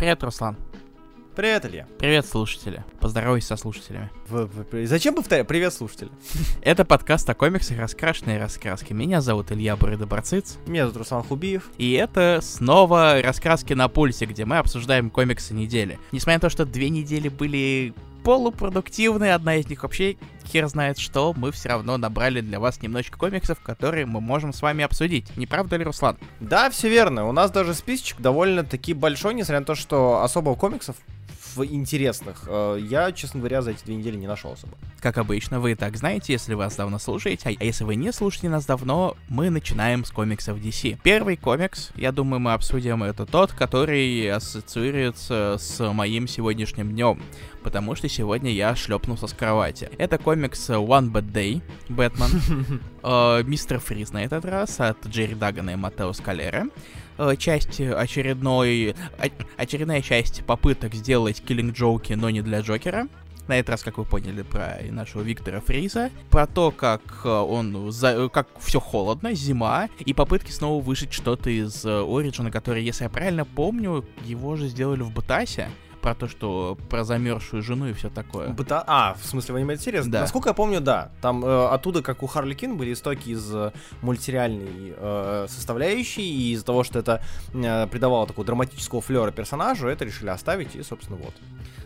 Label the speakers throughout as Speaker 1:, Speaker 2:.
Speaker 1: Привет, Руслан.
Speaker 2: Привет, Илья.
Speaker 1: Привет, слушатели. Поздоровайся со слушателями.
Speaker 2: В- в- Зачем повторять? Привет, слушатели.
Speaker 1: Это подкаст о комиксах «Раскрашенные раскраски». Меня зовут Илья Бурыда-Барциц.
Speaker 2: Меня зовут Руслан Хубиев.
Speaker 1: И это снова «Раскраски на пульсе», где мы обсуждаем комиксы недели. Несмотря на то, что две недели были полупродуктивные, одна из них вообще хер знает что, мы все равно набрали для вас немножечко комиксов, которые мы можем с вами обсудить. Не правда ли, Руслан?
Speaker 2: Да, все верно. У нас даже списочек довольно-таки большой, несмотря на то, что особо комиксов интересных э, я, честно говоря, за эти две недели не нашел особо.
Speaker 1: Как обычно, вы и так знаете, если вас давно слушаете, а если вы не слушаете нас давно, мы начинаем с комиксов DC. Первый комикс, я думаю, мы обсудим, это тот, который ассоциируется с моим сегодняшним днем, потому что сегодня я шлепнулся с кровати. Это комикс One Bad Day, Бэтмен, э, Мистер Фриз на этот раз, от Джерри Дагана и Матео Скалера э, часть очередной... очередная часть попыток сделать киллинг-джоуки, но не для Джокера. На этот раз, как вы поняли, про нашего Виктора Фриза. Про то, как э, он... за- как все холодно, зима, и попытки снова вышить что-то из э, Ориджина, который, если я правильно помню, его же сделали в Бутасе. Про то, что про замерзшую жену и все такое.
Speaker 2: Быта- А, в смысле, в анимационной
Speaker 1: Да.
Speaker 2: Насколько я помню, да. Там э, оттуда, как у Харли Квинн, были истоки из э, мультсериальной э, составляющей, и из-за того, что это э, придавало такого драматического флера персонажу, это решили оставить, и, собственно, вот.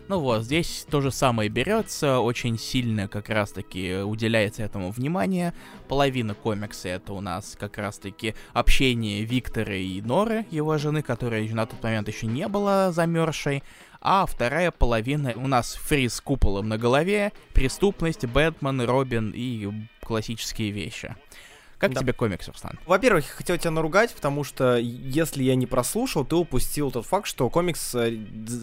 Speaker 1: Ну вот, здесь то же самое берется, очень сильно как раз-таки уделяется этому внимание. Половина комикса это у нас как раз-таки общение Виктора и Норы, его жены, которая на тот момент еще не была замерзшей. А вторая половина у нас Фриз с куполом на голове, преступность, Бэтмен, Робин и классические вещи. Как
Speaker 2: Да.
Speaker 1: тебе комикс, Руслан?
Speaker 2: Во-первых, я хотел тебя наругать, потому что если я не прослушал, ты упустил тот факт, что комикс, э,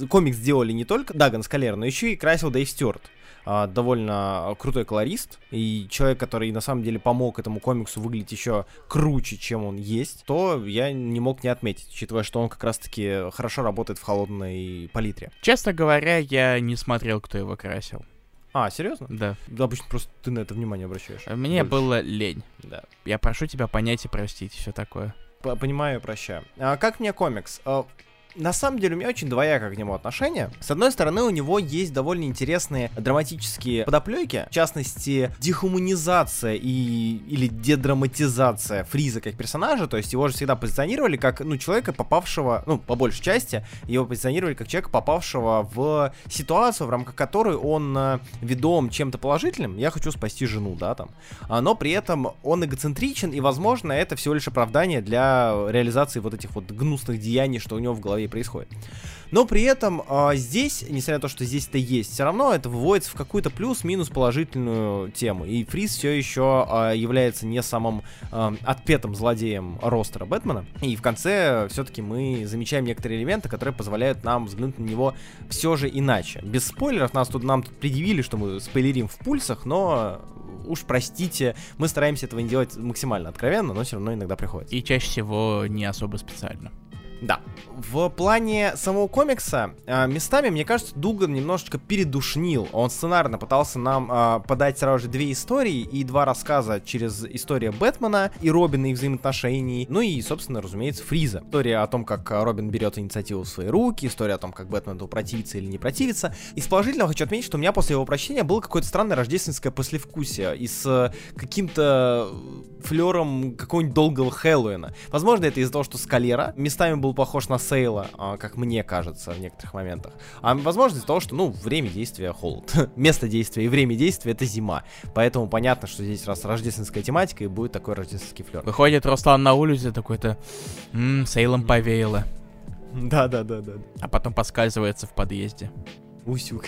Speaker 2: комикс сделали не только Даган Скалер, но еще и красил Дэйв Стюарт. А, довольно крутой колорист и человек, который на самом деле помог этому комиксу выглядеть еще круче, чем он есть, то я не мог не отметить, учитывая, что он как раз-таки хорошо работает в холодной палитре.
Speaker 1: Честно говоря, я не смотрел, кто его красил.
Speaker 2: А, серьезно?
Speaker 1: Да.
Speaker 2: Да, обычно просто ты на это внимание обращаешь.
Speaker 1: Мне
Speaker 2: Больше.
Speaker 1: было лень.
Speaker 2: Да.
Speaker 1: Я прошу тебя понять и простить, все такое.
Speaker 2: Понимаю, прощаю. А, как мне комикс? А, на самом деле у меня очень двоякое к нему отношение. С одной стороны, у него есть довольно интересные драматические подоплеки, в частности, дехуманизация и или дедраматизация Фриза как персонажа, то есть его же всегда позиционировали как, ну, человека, попавшего, ну, по большей части, его позиционировали как человека, попавшего в ситуацию, в рамках которой он э, ведом чем-то положительным, я хочу спасти жену, да, там, а, но при этом он эгоцентричен, и, возможно, это всего лишь оправдание для реализации вот этих вот гнусных деяний, что у него в голове происходит. Но при этом а, здесь, несмотря на то, что здесь это есть, все равно это выводится в какую-то плюс-минус положительную тему. И Фриз все еще а, является не самым а, отпетым злодеем ростера Бэтмена. И в конце все-таки мы замечаем некоторые элементы, которые позволяют нам взглянуть на него все же иначе. Без спойлеров нас тут нам тут предъявили, что мы спойлерим в пульсах, но уж простите, мы стараемся этого не делать максимально откровенно, но все равно иногда приходится.
Speaker 1: И чаще всего не особо специально.
Speaker 2: Да. В плане самого комикса, а, местами, мне кажется, Дуган немножечко передушнил. Он сценарно пытался нам а, подать сразу же две истории и два рассказа через историю Бэтмена и Робина и взаимоотношений. Ну и, собственно, разумеется, Фриза. История о том, как а, Робин берет инициативу в свои руки, история о том, как Бэтмен этого противится или не противится. Из положительного хочу отметить, что у меня после его прочтения было какое-то странное рождественское послевкусие и с каким-то флером какого-нибудь долгого Хэллоуина. Возможно, это из-за того, что Скалера местами был похож на Сейла, а, как мне кажется в некоторых моментах. А возможно, из-за того, что, ну, время действия холод. Место действия и время действия это зима. Поэтому понятно, что здесь раз рождественская тематика и будет такой рождественский флер.
Speaker 1: Выходит Руслан на улицу такой-то, «М, Сейлом повеяло,
Speaker 2: Да, да, да, да.
Speaker 1: а потом поскальзывается в подъезде.
Speaker 2: Усюк.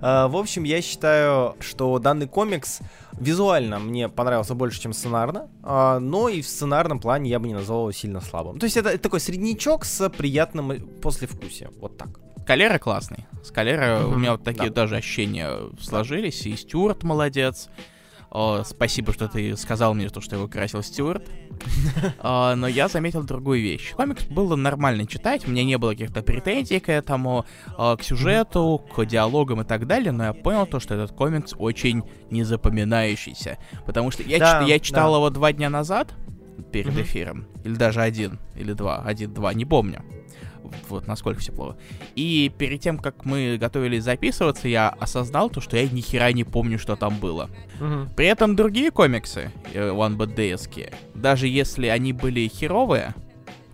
Speaker 2: А, в общем, я считаю, что данный комикс визуально мне понравился больше, чем сценарно, а, но и в сценарном плане я бы не назвал его сильно слабым. То есть это, это такой среднячок с приятным послевкусием. Вот так.
Speaker 1: Скалера классный. Скалера, у
Speaker 2: Мгм,
Speaker 1: меня вот такие
Speaker 2: да.
Speaker 1: даже ощущения сложились. И Стюарт молодец. О, спасибо, что ты сказал мне то, что его красил Стюарт. А, но я заметил другую вещь. Комикс было нормально читать, у меня не было каких-то претензий к этому, а, к сюжету, к диалогам и так далее, но я понял то, что этот комикс очень незапоминающийся. Потому что я,
Speaker 2: Да,
Speaker 1: чит- я читал
Speaker 2: да.
Speaker 1: его два дня назад, перед эфиром. Или даже один, или два. Один-два, не помню. Вот насколько все плохо. И перед тем, как мы готовились записываться, я осознал то, что я ни хера не помню, что там было.
Speaker 2: Мгм.
Speaker 1: При этом другие комиксы, э, One Bad Days, даже если они были херовые,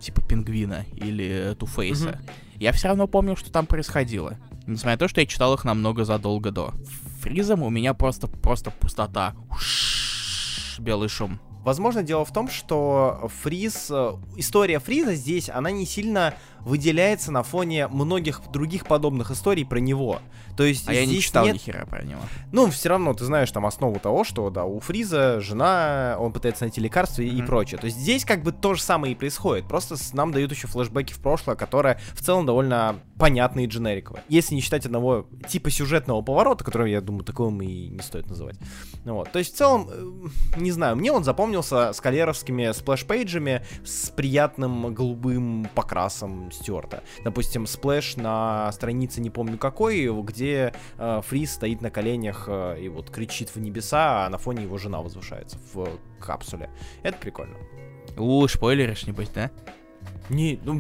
Speaker 1: типа Пингвина или Туфейса,
Speaker 2: Мгм.
Speaker 1: я все равно помню, что там происходило. Несмотря на то, что я читал их намного задолго до. Фризом у меня просто, просто пустота. Ш- Белый шум.
Speaker 2: Возможно, дело в том, что Фриз, история Фриза здесь, она не сильно выделяется на фоне многих других подобных историй про него. То есть
Speaker 1: А я не читал
Speaker 2: нет
Speaker 1: ни хера про него.
Speaker 2: Ну, все равно ты знаешь там основу того, что, да, у Фриза жена, он пытается найти лекарства и, и прочее. То есть здесь как бы то же самое и происходит. Просто с- нам дают еще флешбеки в прошлое, которые в целом довольно понятные и дженериковые. Если не считать одного типа сюжетного поворота, который, я думаю, таковым и не стоит называть. Вот. То есть в целом, э, не знаю, мне он запомнился скалеровскими splash page ами с приятным голубым покрасом Стюарта. Допустим, splash на странице не помню какой, где э, Фриз стоит на коленях э, и вот кричит в небеса, а на фоне его жена возвышается в капсуле. Это прикольно.
Speaker 1: У, спойлеришь, небось, да?
Speaker 2: Не, ну,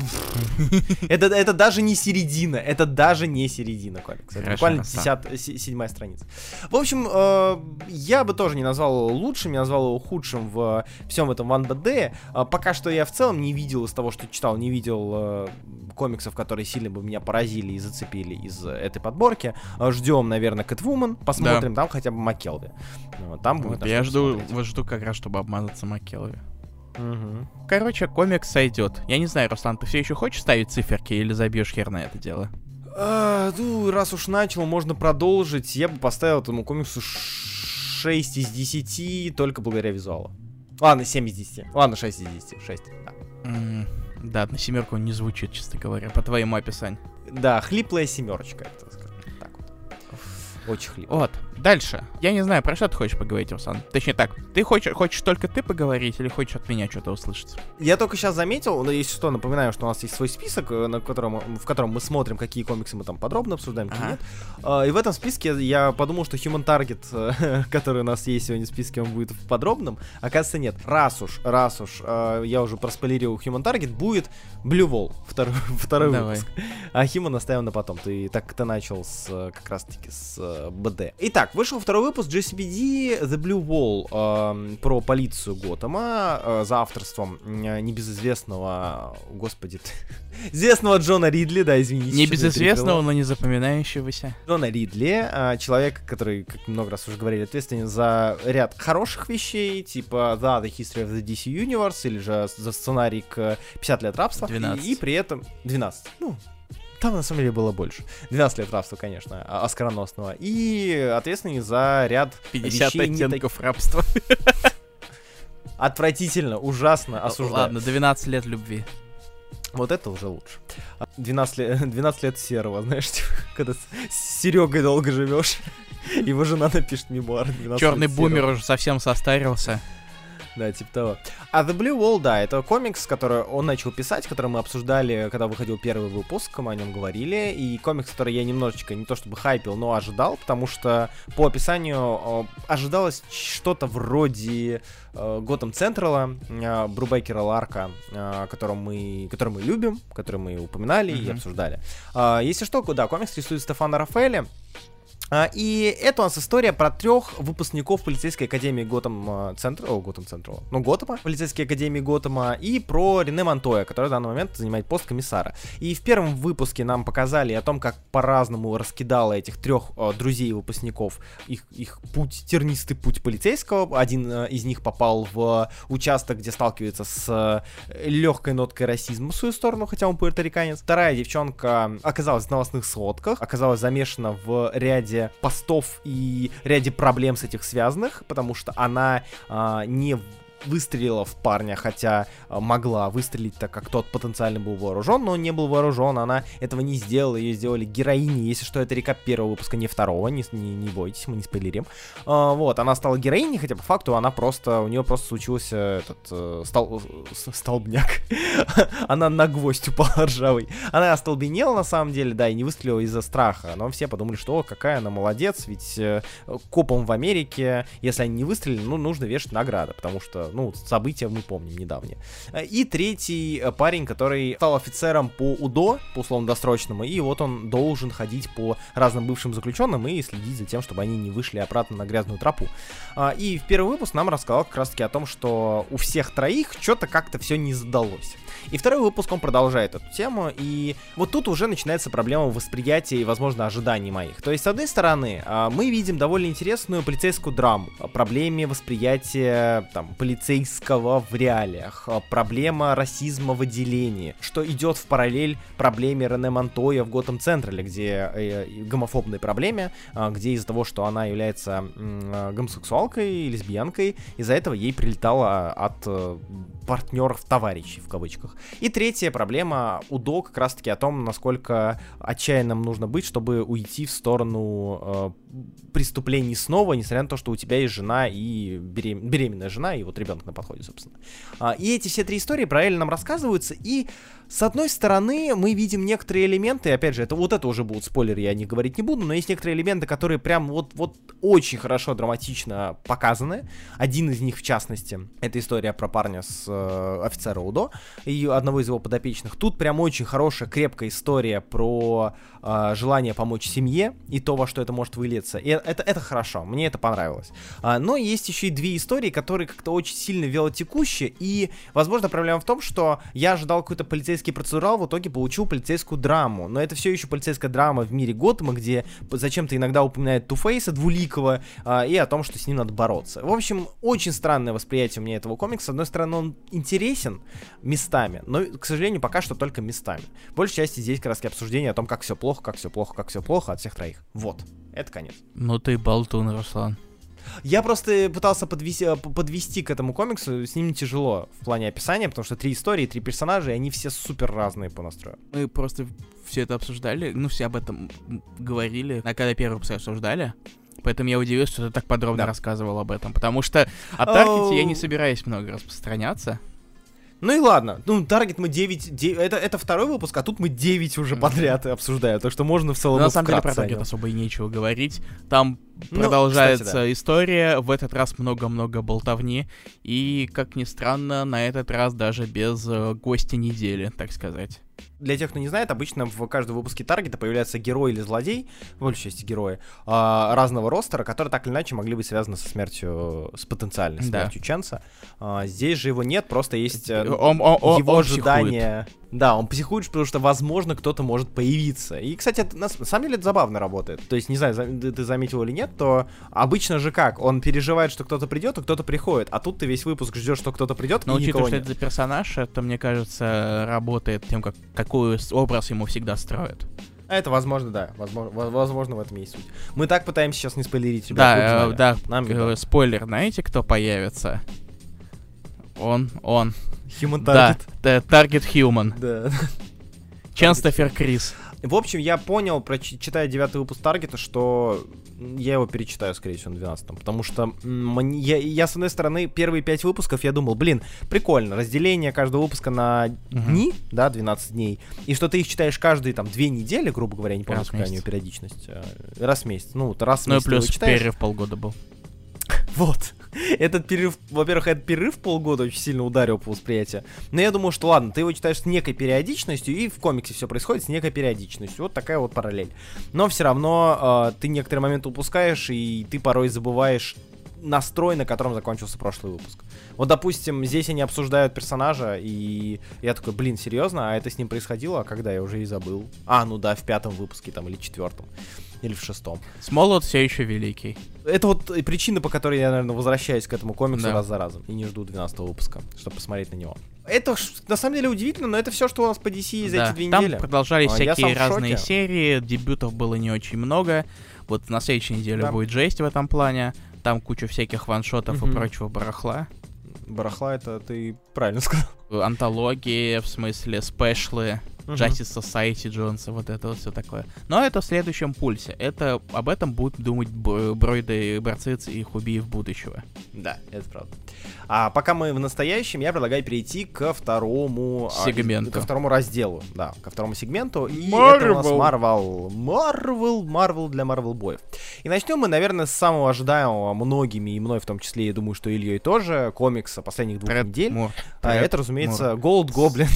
Speaker 2: это, это даже не середина, это даже не середина комикса. Это буквально
Speaker 1: красава.
Speaker 2: 10, се- седьмая страница. В общем, э, я бы тоже не назвал его лучшим, я назвал его худшим в всем этом One Bad Day. А пока что я в целом не видел из того, что читал, не видел э, комиксов, которые сильно бы меня поразили и зацепили из э, этой подборки. Э, Ждем, наверное, Кэтвумен, посмотрим там хотя бы Маккелви. Там будет
Speaker 1: Вот, я жду,
Speaker 2: посмотреть.
Speaker 1: вот жду как раз, чтобы обмазаться Маккелви.
Speaker 2: Мгм.
Speaker 1: Короче, комикс сойдет. Я не знаю, Руслан, ты все еще хочешь ставить циферки или забьешь хер на это дело?
Speaker 2: А, ну, раз уж начал, можно продолжить. Я бы поставил этому комиксу 6 из 10 только благодаря визуалу. Ладно, 7 из 10. Ладно, 6 из 10. 6. Да,
Speaker 1: М, Да, на семерку он не звучит, честно говоря, по твоему описанию.
Speaker 2: да хлиплая семерочка, это скажем так вот. Очень хлипло.
Speaker 1: Вот, дальше. Я не знаю, про что ты хочешь поговорить, Руслан? Точнее так, ты хочешь, хочешь только ты поговорить или хочешь от меня что-то услышать?
Speaker 2: Я только сейчас заметил, но если что, напоминаю, что у нас есть свой список, э, на котором, в котором мы смотрим, какие комиксы мы там подробно обсуждаем, какие
Speaker 1: Ага.
Speaker 2: нет. А, И в этом списке я подумал, что Human Target, э, который у нас есть сегодня в списке, он будет в подробном. Оказывается, нет. Раз уж, раз уж э, я уже проспойлерил Human Target, будет Blue Wall, второй, второй
Speaker 1: Давай.
Speaker 2: выпуск. А Human оставим на потом. Ты так ты начал с как раз-таки с БД. Итак, вышел второй выпуск JCPD The Blue Wall эм, про полицию Готэма э, за авторством э, небезызвестного, господи, известного Джона Ридли, да, извините.
Speaker 1: Не
Speaker 2: что-то я
Speaker 1: безызвестного,
Speaker 2: перепрыгнул.
Speaker 1: но не запоминающегося.
Speaker 2: Джона Ридли, э, человек, который, как много раз уже говорили, ответственен за ряд хороших вещей, типа The The History of the DC Universe, или же за сценарий к 50 лет рабства.
Speaker 1: 12.
Speaker 2: И, и при этом... 12. Ну, там на самом деле было больше. 12 лет рабства, конечно, а- оскароносного. И ответственный за ряд
Speaker 1: 50
Speaker 2: вещей не так-
Speaker 1: оттенков рабства.
Speaker 2: Отвратительно, ужасно, осуждаю.
Speaker 1: Ладно, 12 лет любви.
Speaker 2: Вот это уже лучше. А, 12 лет, 12 лет серого, знаешь, типа, когда с Серегой долго живешь. Его жена напишет мемуар. 12
Speaker 1: Черный бумер уже совсем состарился.
Speaker 2: Да, типа того. А The Blue Wall, да, это комикс, который он начал писать, который мы обсуждали, когда выходил первый выпуск, мы о нем говорили. И комикс, который я немножечко, не то чтобы хайпил, но ожидал, потому что по описанию ожидалось что-то вроде Готэм Централа, э, Брубекера Ларка, э, которого мы, который мы любим, который мы упоминали и
Speaker 1: Мгм.
Speaker 2: обсуждали. А, если что, да, комикс рисует Стефана Рафаэля. А, И это у нас история про трех выпускников полицейской академии Готэм Центра, о, Готэм Централа, ну, Готэма, полицейской академии Готэма, и про Рене Монтоя, который в данный момент занимает пост комиссара. И в первом выпуске нам показали о том, как по-разному раскидало этих трех э, друзей выпускников их, их путь, тернистый путь полицейского. Один э, из них попал в участок, где сталкивается с легкой ноткой расизма в свою сторону, хотя он пуэрториканец. Вторая девчонка оказалась в новостных сводках, оказалась замешана в ряде постов и ряде проблем с этих связанных, потому что она а, не выстрелила в парня, хотя а, могла выстрелить, так как тот потенциально был вооружен, но не был вооружен, она этого не сделала, ее сделали героиней, если что, это рекап первого выпуска, не второго, не, не, не бойтесь, мы не спойлерим. А, вот, она стала героиней, хотя по факту она просто, у нее просто случился этот э, стол, столбняк. она на гвоздь упала ржавый. Она остолбенела на самом деле, да, и не выстрелила из-за страха, но все подумали, что какая она молодец, ведь э, копам в Америке, если они не выстрелили, ну, нужно вешать награды, потому что, Ну, события мы помним недавние. И третий парень, который стал офицером по УДО, по условно-досрочному, и вот он должен ходить по разным бывшим заключенным и следить за тем, чтобы они не вышли обратно на грязную тропу. И в первый выпуск нам рассказал как раз таки о том, что у всех троих что-то как-то все не задалось. И второй выпуск он продолжает эту тему, и вот тут уже начинается проблема восприятия и, возможно, ожиданий моих. То есть, с одной стороны, а, мы видим довольно интересную полицейскую драму, о проблеме восприятия там, полицейского в реалиях, проблема расизма в отделении, что идет в параллель проблеме Рене Монтоя в Готэм Централе, где э, гомофобной проблеме, а, где из-за того, что она является э, гомосексуалкой, лесбиянкой, из-за этого ей прилетало от э, партнеров, товарищей в кавычках. И третья проблема УДО как раз-таки о том, насколько отчаянным нужно быть, чтобы уйти в сторону э, преступлений снова, несмотря на то, что у тебя есть жена и берем... беременная жена, и вот ребенок на подходе, собственно. А, и эти все три истории правильно нам рассказываются, и с одной стороны, мы видим некоторые элементы, опять же, это вот это уже будут спойлеры, я не говорить не буду, но есть некоторые элементы, которые прям вот, вот очень хорошо, драматично показаны. Один из них, в частности, это история про парня с э, офицера УДО и одного из его подопечных. Тут прям очень хорошая, крепкая история про э, желание помочь семье и то, во что это может вылиться. И это, это хорошо, мне это понравилось. А, но есть еще и две истории, которые как-то очень сильно велотекущие, и, возможно, проблема в том, что я ожидал какой-то полицейский процедурал, в итоге получил полицейскую драму. Но это все еще полицейская драма в мире Готэма, где зачем-то иногда упоминает Туфейса двуликого а, и о том, что с ним надо бороться. В общем, очень странное восприятие у меня этого комикса. С одной стороны, он интересен местами, но, к сожалению, пока что только местами. Большей части здесь как раз обсуждение о том, как все плохо, как все плохо, как все плохо от всех троих. Вот. Это конец.
Speaker 1: Ну ты болтун, Руслан.
Speaker 2: Я просто пытался подвести, э, подвести к этому комиксу, с ним тяжело в плане описания, потому что три истории, три персонажа, и они все супер разные по настрою.
Speaker 1: Мы просто все это обсуждали, ну, все об этом говорили, а когда первый выпуск обсуждали, Поэтому я удивился, что ты так подробно да. рассказывал об этом. Потому что о Таргете я не собираюсь много распространяться.
Speaker 2: Ну и ладно. Ну, Таргет мы 9, 9 это, это второй выпуск, а тут мы 9 уже подряд обсуждаем, так что можно в целом...
Speaker 1: Но, на самом деле про Таргет особо и нечего говорить. Там ну, продолжается кстати, да. история, в этот раз много-много болтовни, и, как ни странно, на этот раз даже без э, гостя недели, так сказать.
Speaker 2: Для тех, кто не знает, обычно в каждом выпуске Таргета появляется герой или злодей, в большей части герои, э, разного ростера, которые так или иначе могли быть связаны со смертью, с потенциальной смертью да. Ченса. Э, здесь же его нет, просто есть э, он, он, он, его он ожидание... Психует. Да, он психует, потому что, возможно, кто-то может появиться. И, кстати, это, на, самом деле это забавно работает. То есть, не знаю, ты, заметил или нет, то обычно же как? Он переживает, что кто-то придет, а кто-то приходит. А тут ты весь выпуск ждешь, что кто-то придет,
Speaker 1: Но учитывая, что это за персонаж, это, мне кажется, работает тем, как, какой образ ему всегда строят.
Speaker 2: Это возможно, да. Возможно, возможно, в этом есть суть. Мы так пытаемся сейчас не спойлерить, ребят.
Speaker 1: Да, э, да. Нам э, спойлер, знаете, кто появится? Он, он.
Speaker 2: Human Target.
Speaker 1: Да, Target Human. Да. Ченстофер Крис.
Speaker 2: В общем, я понял, читая девятый выпуск Таргета, что я его перечитаю, скорее всего, на 12 потому что я, я, с одной стороны, первые пять выпусков я думал, блин, прикольно, разделение каждого выпуска на дни, да, 12 дней, и что ты их читаешь каждые, там, две недели, грубо говоря, не помню, какая у нее периодичность, э, раз в месяц, ну, вот раз в
Speaker 1: месяц Ну, и плюс перерыв полгода был.
Speaker 2: Вот. Этот перерыв, во-первых, этот перерыв полгода очень сильно ударил по восприятию. Но я думаю, что ладно, ты его читаешь с некой периодичностью, и в комиксе все происходит с некой периодичностью. Вот такая вот параллель. Но все равно э, ты некоторые моменты упускаешь, и ты порой забываешь настрой, на котором закончился прошлый выпуск. Вот, допустим, здесь они обсуждают персонажа, и я такой, блин, серьезно? А это с ним происходило? А когда? Я уже и забыл. А, ну да, в пятом выпуске там или четвертом. Или в шестом.
Speaker 1: Смолот все еще великий.
Speaker 2: Это вот причина, по которой я, наверное, возвращаюсь к этому комиксу да. раз за разом. И не жду 12 выпуска, чтобы посмотреть на него. Это на самом деле удивительно, но это все, что у нас по DC за да. эти две
Speaker 1: Там
Speaker 2: недели.
Speaker 1: продолжались а, всякие разные серии, дебютов было не очень много. Вот на следующей неделе да. будет жесть в этом плане. Там куча всяких ваншотов угу. и прочего барахла.
Speaker 2: Барахла это ты правильно сказал.
Speaker 1: Антологии, в смысле, спешлы. Justice Society Джонса, вот это вот все такое. Но это в следующем пульсе. Это об этом будут думать броиды, борцы и хубиев будущего.
Speaker 2: Да, это правда. А пока мы в настоящем, я предлагаю перейти ко второму
Speaker 1: а, сегменту.
Speaker 2: А, ко второму разделу, да, ко второму сегменту.
Speaker 1: И Marvel. это у нас
Speaker 2: Marvel. Marvel, Marvel для Marvel боев. И начнем мы, наверное, с самого ожидаемого многими, и мной в том числе, я думаю, что Ильей тоже, комикса последних двух Red недель. More. А, это, разумеется. Gold Goblin.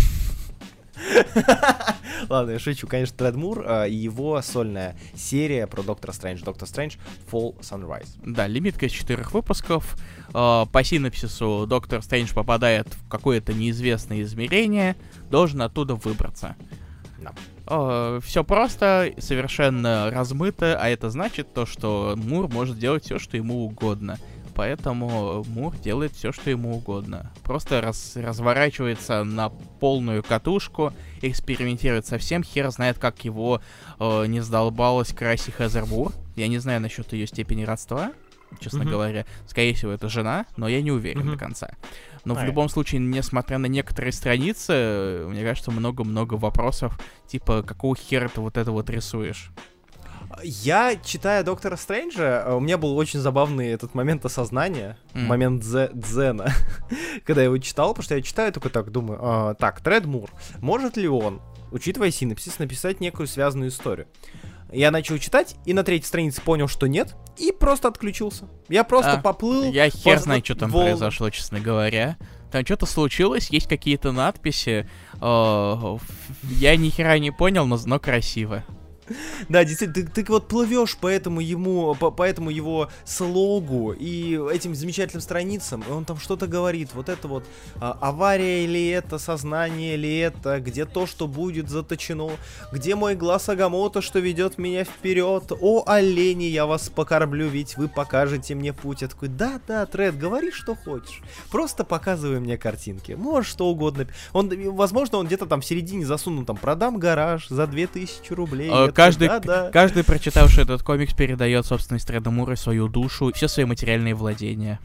Speaker 2: Ладно, я шучу. Конечно, Тред Мур а, и его сольная серия про Доктора Стрэндж. Доктор Стрэндж Fall Sunrise.
Speaker 1: Да, лимитка из четырех выпусков. А, по синапсису Доктор Стрэндж попадает в какое-то неизвестное измерение, должен оттуда выбраться. Да. Uh, все просто, совершенно размыто, а это значит то, что Мур может делать все, что ему угодно поэтому Мур делает все, что ему угодно. Просто раз, разворачивается на полную катушку, экспериментирует совсем, хер знает, как его э, не сдолбалась Краси Хезербур. Я не знаю насчет ее степени родства, честно mm-hmm. говоря. Скорее всего, это жена, но я не уверен mm-hmm. до конца. Но а в любом случае, несмотря на некоторые страницы, мне кажется, много-много вопросов, типа, какого хера ты вот это вот рисуешь?
Speaker 2: Я, читая Доктора Стрэнджа, э, у меня был очень забавный этот момент осознания, mm. момент дзе дзена, когда я его читал, потому что я читаю только так, думаю, а, так, Тред Мур, может ли он, учитывая синапсис, написать некую связанную историю? Я начал читать, и на третьей странице понял, что нет, и просто отключился. Я просто а, поплыл.
Speaker 1: Я хер по... знаю, что там вол... произошло, честно говоря. Там что-то случилось, есть какие-то надписи. Э, я ни хера не понял, но, но красиво.
Speaker 2: Да, действительно, ты, ты вот плывешь по этому ему, по, по этому его слогу и этим замечательным страницам, и он там что-то говорит. Вот это вот а, авария или это, сознание или это, где то, что будет заточено, где мой глаз Агамото, что ведет меня вперед. О, олени, я вас покормлю, ведь вы покажете мне путь. Я такой, да-да, Тред, говори, что хочешь. Просто показывай мне картинки. Можешь что угодно. Он, возможно, он где-то там в середине засунул, там, продам гараж за 2000 рублей.
Speaker 1: А, каждый, да, да. каждый, прочитавший этот комикс, передает собственность Треда Мура, свою душу, все свои материальные владения.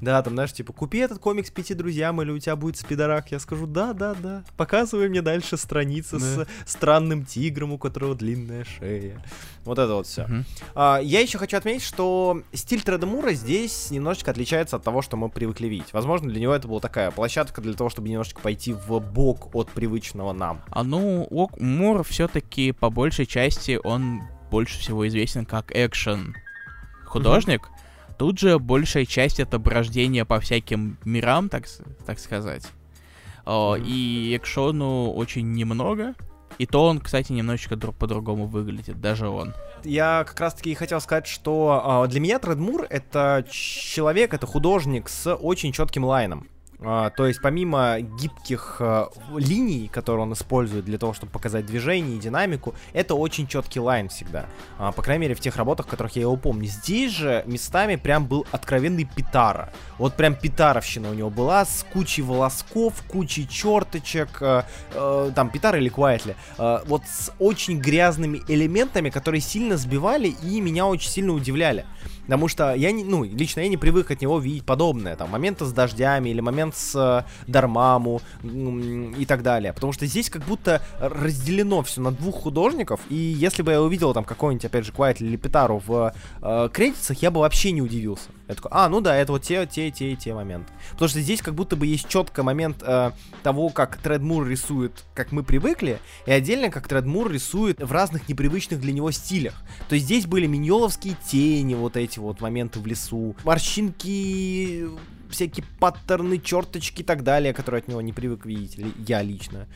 Speaker 2: Да, там, знаешь, типа, купи этот комикс пяти друзьям, или у тебя будет спидорак. Я скажу, да, да, да. Показывай мне дальше страницы да. с странным тигром, у которого длинная шея. Вот это вот все. Uh-huh. А, я еще хочу отметить, что стиль Тредемура здесь немножечко отличается от того, что мы привыкли видеть. Возможно, для него это была такая площадка для того, чтобы немножечко пойти в бок от привычного нам.
Speaker 1: А ну, Мур все-таки по большей части он больше всего известен как экшен художник. Тут же большая часть это брождение по всяким мирам, так, так сказать. О. И экшону очень немного. И то он, кстати, немножечко друг по-другому выглядит, даже он.
Speaker 2: Я как раз-таки хотел сказать, что э, для меня Тредмур это человек, это художник с очень четким лайном. А, то есть помимо гибких а, линий, которые он использует для того, чтобы показать движение и динамику, это очень четкий line всегда. А, по крайней мере, в тех работах, в которых я его помню. Здесь же местами прям был откровенный Питарра. Вот прям питарровщина у него была с кучей волосков, кучей черточек, там Питарра или Квайтли. вот с очень грязными элементами, которые сильно сбивали и меня очень сильно удивляли. Потому что я не, ну, лично я не привык от него видеть подобное. Там, моменты с дождями или момент с э, Дармаму и так далее. Потому что здесь как будто разделено все на двух художников. И если бы я увидел там какой-нибудь, опять же, Квайт или Питару в э, кредитах, я бы вообще не удивился. Я такой, а, ну да, это вот те, те, те и те моменты. Потому что здесь как будто бы есть четко момент э, того, как Тредмур рисует, как мы привыкли, и отдельно, как Тредмур рисует в разных непривычных для него стилях. То есть здесь были миньоловские тени, вот эти вот моменты в лесу, морщинки, всякие паттерны, черточки и так далее, которые от него не привык видеть, я лично.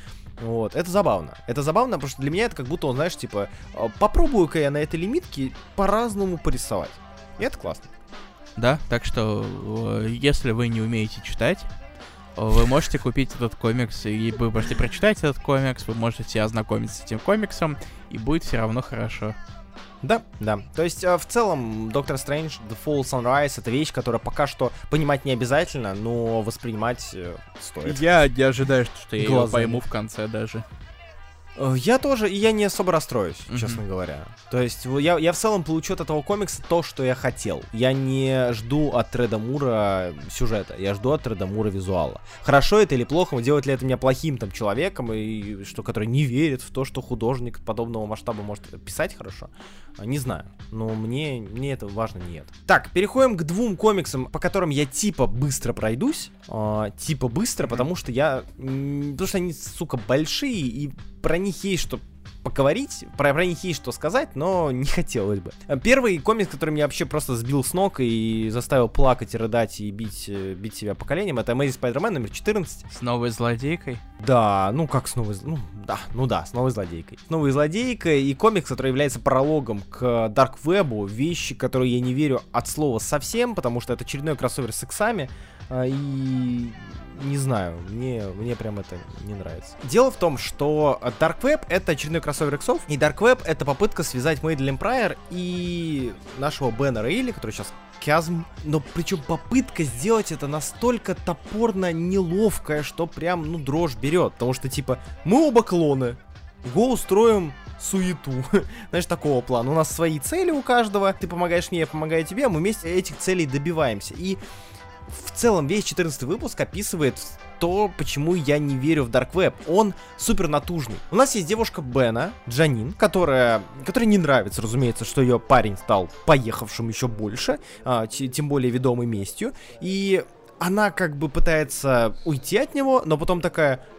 Speaker 2: Вот, это забавно. Это забавно, потому что для меня это как будто он, знаешь, типа, «А, попробую-ка я на этой лимитке по-разному порисовать. И это классно.
Speaker 1: Да, так что, э, если вы не умеете читать, э, вы можете купить этот комикс, и вы можете прочитать этот комикс, вы можете ознакомиться с этим комиксом, и будет все равно хорошо.
Speaker 2: Да, да. То есть, э, в целом, Доктор Стрэндж, The Fall Sunrise — это вещь, которая пока что понимать не обязательно, но воспринимать стоит.
Speaker 1: Я не ожидаю, что я Глазами. ее пойму в конце даже.
Speaker 2: Э, Я тоже, и я не особо расстроюсь,
Speaker 1: Мгм.
Speaker 2: честно говоря. То есть я, я в целом получу от этого комикса то, что я хотел. Я не жду от Треда Мура сюжета, я жду от Треда Мура визуала. Хорошо это или плохо, делает ли это меня плохим там человеком, и что который не верит в то, что художник подобного масштаба может писать хорошо, А, не знаю. Но мне, мне это важно нет. Так, переходим к двум комиксам, по которым я типа быстро пройдусь. А, типа быстро,
Speaker 1: Мгм.
Speaker 2: потому что я... Потому что они, сука, большие, и про них есть что поговорить, про, про них есть что сказать, но не хотелось бы. Первый комикс, который меня вообще просто сбил с ног и заставил плакать, и рыдать, и бить, э, бить себя по коленям, это Amazing Spider-Man номер 14.
Speaker 1: С новой злодейкой.
Speaker 2: Да, ну как с новой... Ну, да, ну да, с новой злодейкой. С новой злодейкой и комикс, который является прологом к Dark Web, вещи, которые я не верю от слова совсем, потому что это очередной кроссовер с иксами, и не знаю, мне, мне прям это не нравится. Дело в том, что Dark Web это очередной кроссовер иксов, и Dark Web это попытка связать Madeline Pryor и нашего Бена Рейли, который сейчас Кязм. Но причем попытка сделать это настолько топорно неловкая, что прям, ну, дрожь берет. Потому что, типа, мы оба клоны. Го устроим суету. Знаешь, такого плана. У нас свои цели у каждого. Ты помогаешь мне, я помогаю тебе, а мы вместе этих целей добиваемся. И в целом весь 14 выпуск описывает то, почему я не верю в Dark Web. Он супер натужный. У нас есть девушка Бена, Джанин, которая, которой не нравится, разумеется, что ее парень стал поехавшим еще больше, а, те- тем более ведомой местью. И она как бы пытается уйти от него, но потом такая, «А,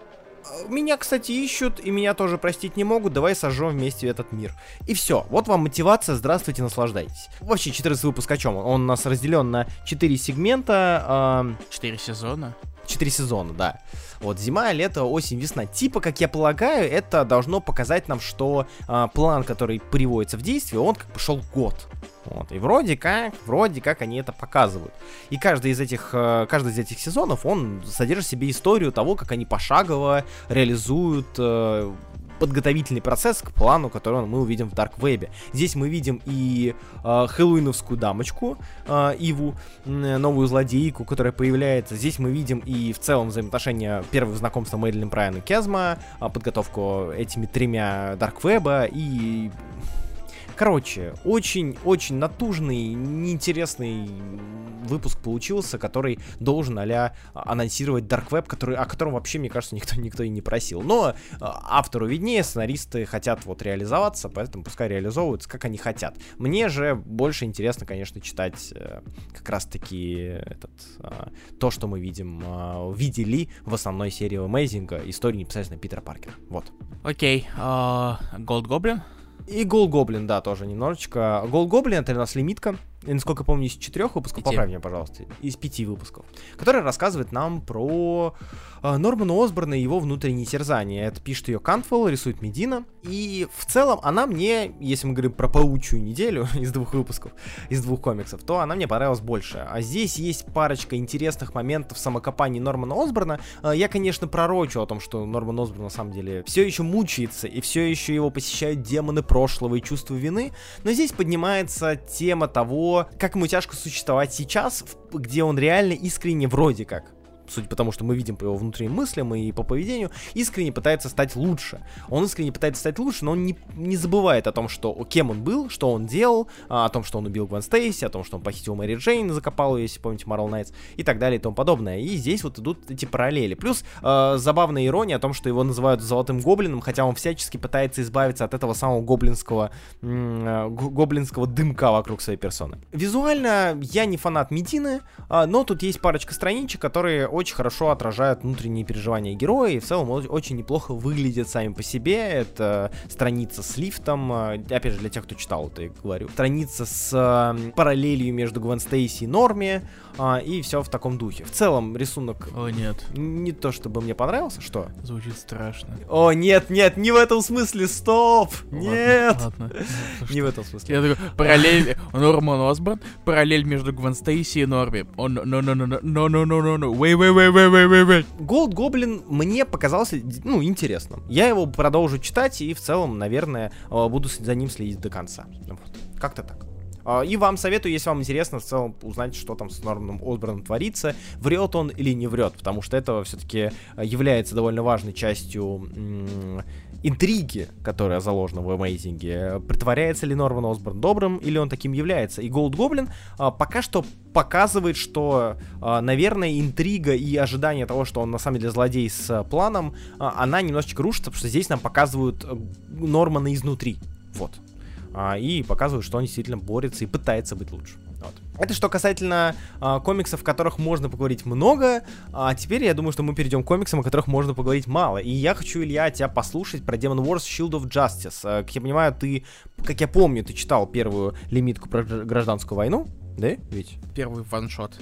Speaker 2: меня, кстати, ищут, и меня тоже простить не могут, давай сожжем вместе этот мир. И все, вот вам мотивация, здравствуйте, наслаждайтесь. Вообще, 14 выпуск о чем? Он у нас разделен на 4 сегмента, ам,
Speaker 1: Четыре сезона.
Speaker 2: 4 сезона, да. Вот зима, лето, осень, весна. Типа, как я полагаю, это должно показать нам, что а, план, который приводится в действие, он как бы шел год. Вот. И вроде как, вроде как они это показывают. И каждый из этих, э, каждый из этих сезонов, он содержит в себе историю того, как они пошагово реализуют э, подготовительный процесс к плану, который мы увидим в Dark Web. Здесь мы видим и э, хэллоуиновскую дамочку, э, Иву, м, новую злодейку, которая появляется. Здесь мы видим и в целом взаимоотношения первых знакомства Мэйдлин Прайан и Кезма, а, подготовку этими тремя Dark Web и... Короче, очень-очень натужный, неинтересный выпуск получился, который должен а анонсировать Dark Web, который, о котором вообще, мне кажется, никто, никто и не просил. Но а, автору виднее, сценаристы хотят вот реализоваться, поэтому пускай реализовываются, как они хотят. Мне же больше интересно, конечно, читать э, как раз-таки этот, а, то, что мы видим, а, видели в основной серии Amazing истории непосредственно Питера Паркера. Вот.
Speaker 1: Окей. Gold Goblin.
Speaker 2: И Gold Goblin, да, тоже немножечко. Gold Goblin это у нас лимитка. Насколько помню, из четырех выпусков,
Speaker 1: Пяти.
Speaker 2: поправь меня, пожалуйста, из пяти выпусков, которая рассказывает нам про э, Нормана Осборна и его внутренние терзания. Это пишет ее Кантвелл, рисует Медина. И в целом она мне, если мы говорим про паучью неделю из двух выпусков, из двух комиксов, то она мне понравилась больше. А здесь есть парочка интересных моментов самокопаний Нормана Осборна. Э, Я, конечно, пророчу о том, что Норман Осборн на самом деле все еще мучается, и все еще его посещают демоны прошлого и чувство вины. Но здесь поднимается тема того, как ему тяжко существовать сейчас, где он реально искренне вроде как судя по тому, что мы видим по его внутренним мыслям и по поведению, искренне пытается стать лучше. Он искренне пытается стать лучше, но он не, не забывает о том, что кем он был, что он делал, а, о том, что он убил Гвен Стейси, о том, что он похитил Мэри Джейн, закопал ее, если помните, Марл Найтс, и так далее и тому подобное. И здесь вот идут эти параллели. Плюс э, забавная ирония о том, что его называют Золотым Гоблином, хотя он всячески пытается избавиться от этого самого гоблинского, э, го- гоблинского дымка вокруг своей персоны. Визуально я не фанат Медины, а, но тут есть парочка страничек, которые очень хорошо отражают внутренние переживания героя и в целом очень неплохо выглядят сами по себе. Это страница с лифтом, а, опять же, для тех, кто читал, это я говорю. Страница с параллелью между Гвен Стейси и Норми, а, и все в таком духе. В целом рисунок
Speaker 1: О, нет.
Speaker 2: не то чтобы мне понравился, что?
Speaker 1: Звучит страшно.
Speaker 2: О, нет, нет, не в этом смысле, стоп!
Speaker 1: Ладно,
Speaker 2: Нет!
Speaker 1: Ладно. Ну,
Speaker 2: Не в этом смысле.
Speaker 1: Я такой, параллель, Норман Осборн, параллель между Гвен Стейси и Норби. Он, no, no, no, no, no, no, no, no, wait, wait, wait, wait, wait, wait, wait.
Speaker 2: Голд Гоблин мне показался, ну, интересным. Я его продолжу читать и в целом, наверное, э, буду за ним следить до конца. Вот. Как-то так. А, и вам советую, если вам интересно в целом узнать, что там с Норманом Осборном творится, врет он или не врет, потому что это все-таки является довольно важной частью интриги, которая заложена в Амейзинге. Притворяется ли Норман Осборн добрым, или он таким является. И Голд Гоблин а, пока что показывает, что, а, наверное, интрига и ожидание того, что он на самом деле злодей с а, планом, а, она немножечко рушится, потому что здесь нам показывают а, Нормана изнутри. Вот. А, и показывают, что он действительно борется и пытается быть лучше. Вот. Это что касательно а, комиксов, о которых можно поговорить много. А теперь я думаю, что мы перейдем к комиксам, о которых можно поговорить мало. И я хочу, Илья, тебя послушать про Demon Wars Shield of Justice. А, как я понимаю, ты, как я помню, ты читал первую лимитку про гражданскую войну, да? Ведь?
Speaker 1: Первый ваншот.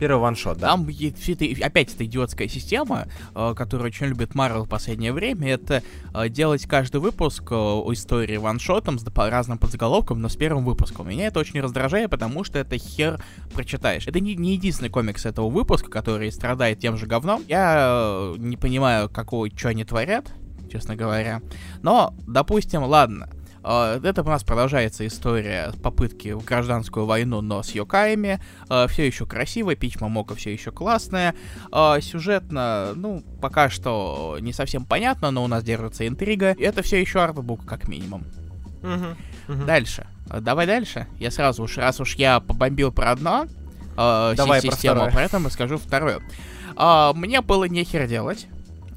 Speaker 2: Первый ваншот, да.
Speaker 1: Там все это, опять эта идиотская система, э, которую очень любит Марвел в последнее время, это э, делать каждый выпуск э, истории ваншотом с разным подзаголовком, но с первым выпуском. Меня это очень раздражает, потому что это хер прочитаешь. Это не, не единственный комикс этого выпуска, который страдает тем же говном. Я не понимаю, какого, что они творят, честно говоря. Но, допустим, ладно, это у нас продолжается история попытки в гражданскую войну, но с Йокаями. А, все еще красиво, Пич Мамока все еще классная. А, сюжетно, ну, пока что не совсем понятно, но у нас держится интрига. Это все еще артбук, как минимум.
Speaker 2: Угу, угу.
Speaker 1: Дальше. Давай дальше. Я сразу уж, раз уж я побомбил про одно,
Speaker 2: Давай систему,
Speaker 1: про поэтому скажу второе. Мне было нехер делать.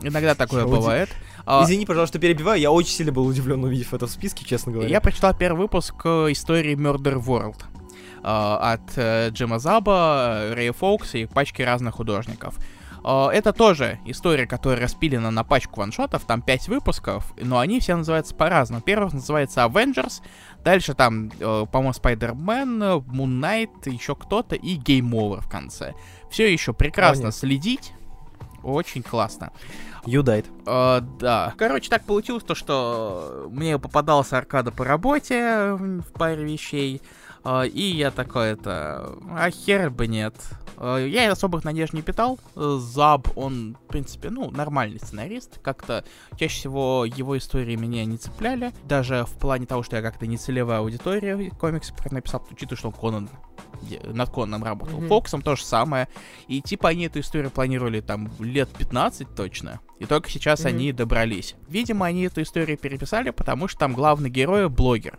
Speaker 1: Иногда такое Шоу бывает.
Speaker 2: А... Извини, пожалуйста, перебиваю, я очень сильно был удивлен, увидев это в списке, честно говоря.
Speaker 1: Я прочитал первый выпуск э, истории Murder World э, от э, Джима Заба, Рэя Фоукса и пачки разных художников. Это тоже история, которая распилена на пачку ваншотов, там 5 выпусков, но они все называются по-разному. Первый называется Avengers, дальше там, по-моему, Spider-Man, Moon Knight, еще кто-то и Game Over в конце. Все еще прекрасно oh, следить, очень классно.
Speaker 2: You died.
Speaker 1: Uh, да. Короче, так получилось то, что мне попадался аркада по работе в паре вещей. Uh, и я такой это... А хер бы нет. Uh, я особых надежд не питал. Заб, он, в принципе, ну, нормальный сценарист. Как-то чаще всего его истории меня не цепляли. Даже в плане того, что я как-то не целевая аудитория комиксы написал, учитывая, что он Конан над Конаном работал. Mm-hmm. Фоксом то же самое. И типа они эту историю планировали там лет 15 точно. И только сейчас mm-hmm. они добрались. Видимо, они эту историю переписали, потому что там главный герой блогер.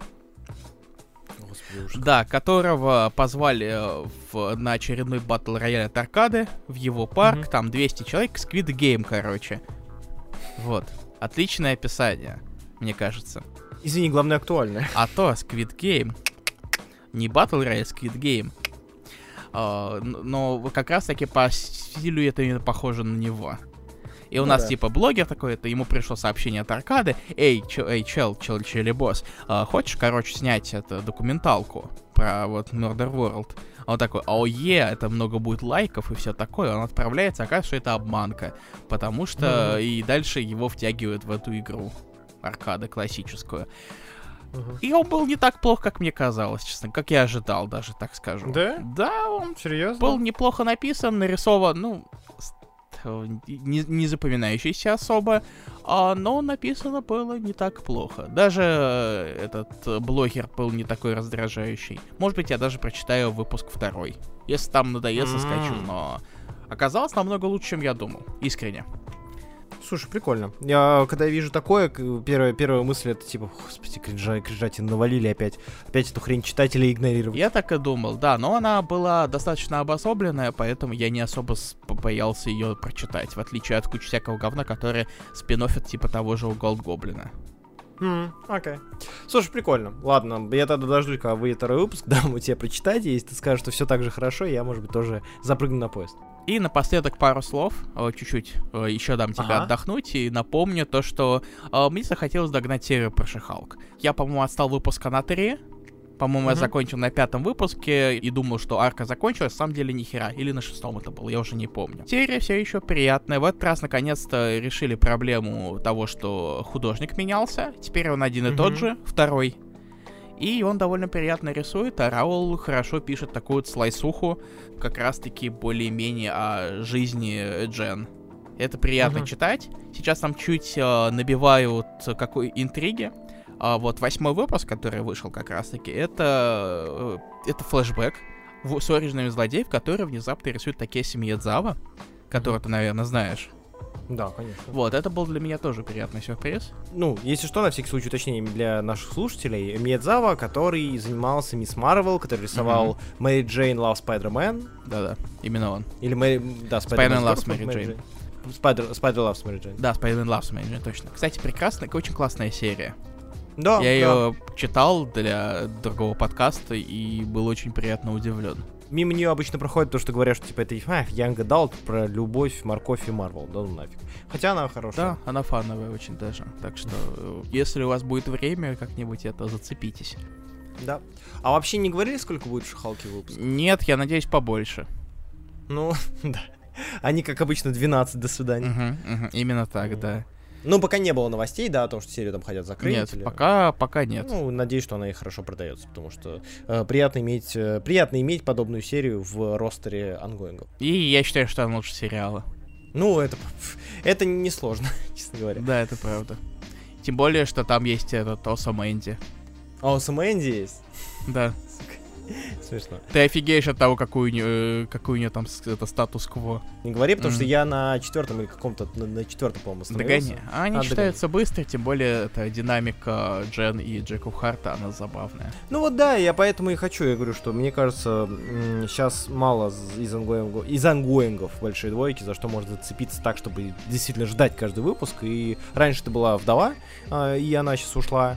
Speaker 1: Да, которого позвали э, в, на очередной батл рояль от аркады в его парк. Mm-hmm. Там 200 человек. Squid Game, короче. Вот. Отличное описание, мне кажется.
Speaker 2: Извини, главное актуальное.
Speaker 1: А то, Squid Game. Не Battle Royale, Squid Game. Uh, но как раз таки по стилю это именно похоже на него. И у ну, нас да. типа блогер такой, это ему пришло сообщение от аркады. Эй, чел, эй, чел, чел, чели босс, а, хочешь, короче, снять эту документалку про вот Murder World? Он такой, о е, это много будет лайков и все такое. Он отправляется, оказывается, что это обманка. Потому что mm-hmm. и дальше его втягивают в эту игру. Аркада классическую. Uh-huh. И он был не так плох, как мне казалось, честно, как я ожидал даже, так скажу.
Speaker 2: Да?
Speaker 1: Да, он
Speaker 2: Серьезно?
Speaker 1: был неплохо написан, нарисован, ну, не, не запоминающийся особо, а, но написано было не так плохо. Даже э, этот блогер был не такой раздражающий. Может быть, я даже прочитаю выпуск второй. Если там надоест, mm-hmm. скачу, но оказалось намного лучше, чем я думал. Искренне.
Speaker 2: Слушай, прикольно. Я когда вижу такое, первая, первая мысль это типа, господи, кринжа, кринжати навалили опять. Опять эту хрень читателей игнорировать.
Speaker 1: Я так и думал, да, но она была достаточно обособленная, поэтому я не особо боялся ее прочитать, в отличие от кучи всякого говна, которые спин типа того же у Голд Гоблина.
Speaker 2: Окей. Okay. Слушай, прикольно. Ладно, я тогда дождусь, когда выйдет второй выпуск, дам у тебя прочитать, если ты скажешь, что все так же хорошо, я, может быть, тоже запрыгну на поезд.
Speaker 1: И напоследок пару слов, э, чуть-чуть э, еще дам тебе ага. отдохнуть и напомню то, что э, мне захотелось догнать серию про Шихалк. Я, по-моему, отстал выпуска на 3, по-моему, mm-hmm. я закончил на пятом выпуске и думал, что арка закончилась, на самом деле ни хера. Или на шестом это было, я уже не помню. Серия все еще приятная. В этот раз наконец-то решили проблему того, что художник менялся. Теперь он один mm-hmm. и тот же, второй. И он довольно приятно рисует, а Раул хорошо пишет такую вот слайсуху, как раз-таки более-менее о жизни Джен. Это приятно uh-huh. читать. Сейчас там чуть э, набивают какой интриги. А вот восьмой выпуск, который вышел как раз-таки, это, э, это флешбэк с оригинами злодеев, который внезапно рисует Такеси Миядзава, которого ты, наверное, знаешь.
Speaker 2: Да, конечно.
Speaker 1: Вот, это был для меня тоже приятный сюрприз.
Speaker 2: Ну, если что, на всякий случай уточнение для наших слушателей. Миядзава, который занимался Мисс Марвел, который рисовал Мэри Джейн Love Spider-Man.
Speaker 1: Да-да, именно он.
Speaker 2: Или Мэри... Да,
Speaker 1: Loves Mary Jane.
Speaker 2: Spider, Spider Loves Mary Jane.
Speaker 1: Да, Spider-Man Loves Mary Jane, точно. Кстати, прекрасная, очень классная серия.
Speaker 2: Да,
Speaker 1: Я
Speaker 2: да.
Speaker 1: ее читал для другого подкаста и был очень приятно удивлен.
Speaker 2: Мимо нее обычно проходит то, что говорят, что типа это а, Young Adult про любовь, морковь и Марвел. Да ну нафиг. Хотя она хорошая.
Speaker 1: Да, она фановая очень даже. Так что, э, если у вас будет время, как-нибудь это зацепитесь.
Speaker 2: Да. А вообще не говорили, сколько будет в Шахалке выпуск?
Speaker 1: Нет, я надеюсь, побольше.
Speaker 2: Ну, да. Они, как обычно, 12, до свидания.
Speaker 1: Мгм, мгм, Именно так, да.
Speaker 2: Ну, пока не было новостей, да, о том, что серию там хотят закрыть.
Speaker 1: Нет,
Speaker 2: или-
Speaker 1: пока, пока нет.
Speaker 2: Ну, надеюсь, что она и хорошо продается, потому что э, приятно иметь э, приятно иметь подобную серию в ростере ангоингов.
Speaker 1: И я считаю, что она лучше сериала.
Speaker 2: Ну, это это не сложно, честно говоря.
Speaker 1: Да, это правда. Тем более, что там есть этот Оса Мэнди.
Speaker 2: А Сэма Энди есть?
Speaker 1: Да.
Speaker 2: Смешно.
Speaker 1: Ты офигеешь от того, какую, у э, какой у нее там с- это статус-кво.
Speaker 2: Не говори, потому что я на четвертом или каком-то на, на четвертом, по-моему.
Speaker 1: Догони. А они
Speaker 2: А,
Speaker 1: считаются быстро, тем более это динамика Джен и Джеку Харта, она забавная.
Speaker 2: Ну вот да, я поэтому и хочу, я говорю, что мне кажется, сейчас мало из ongoing ов, из ongoing ов большой двойки, за что можно зацепиться так, чтобы действительно ждать каждый выпуск. И раньше это была вдова, а, и она сейчас ушла.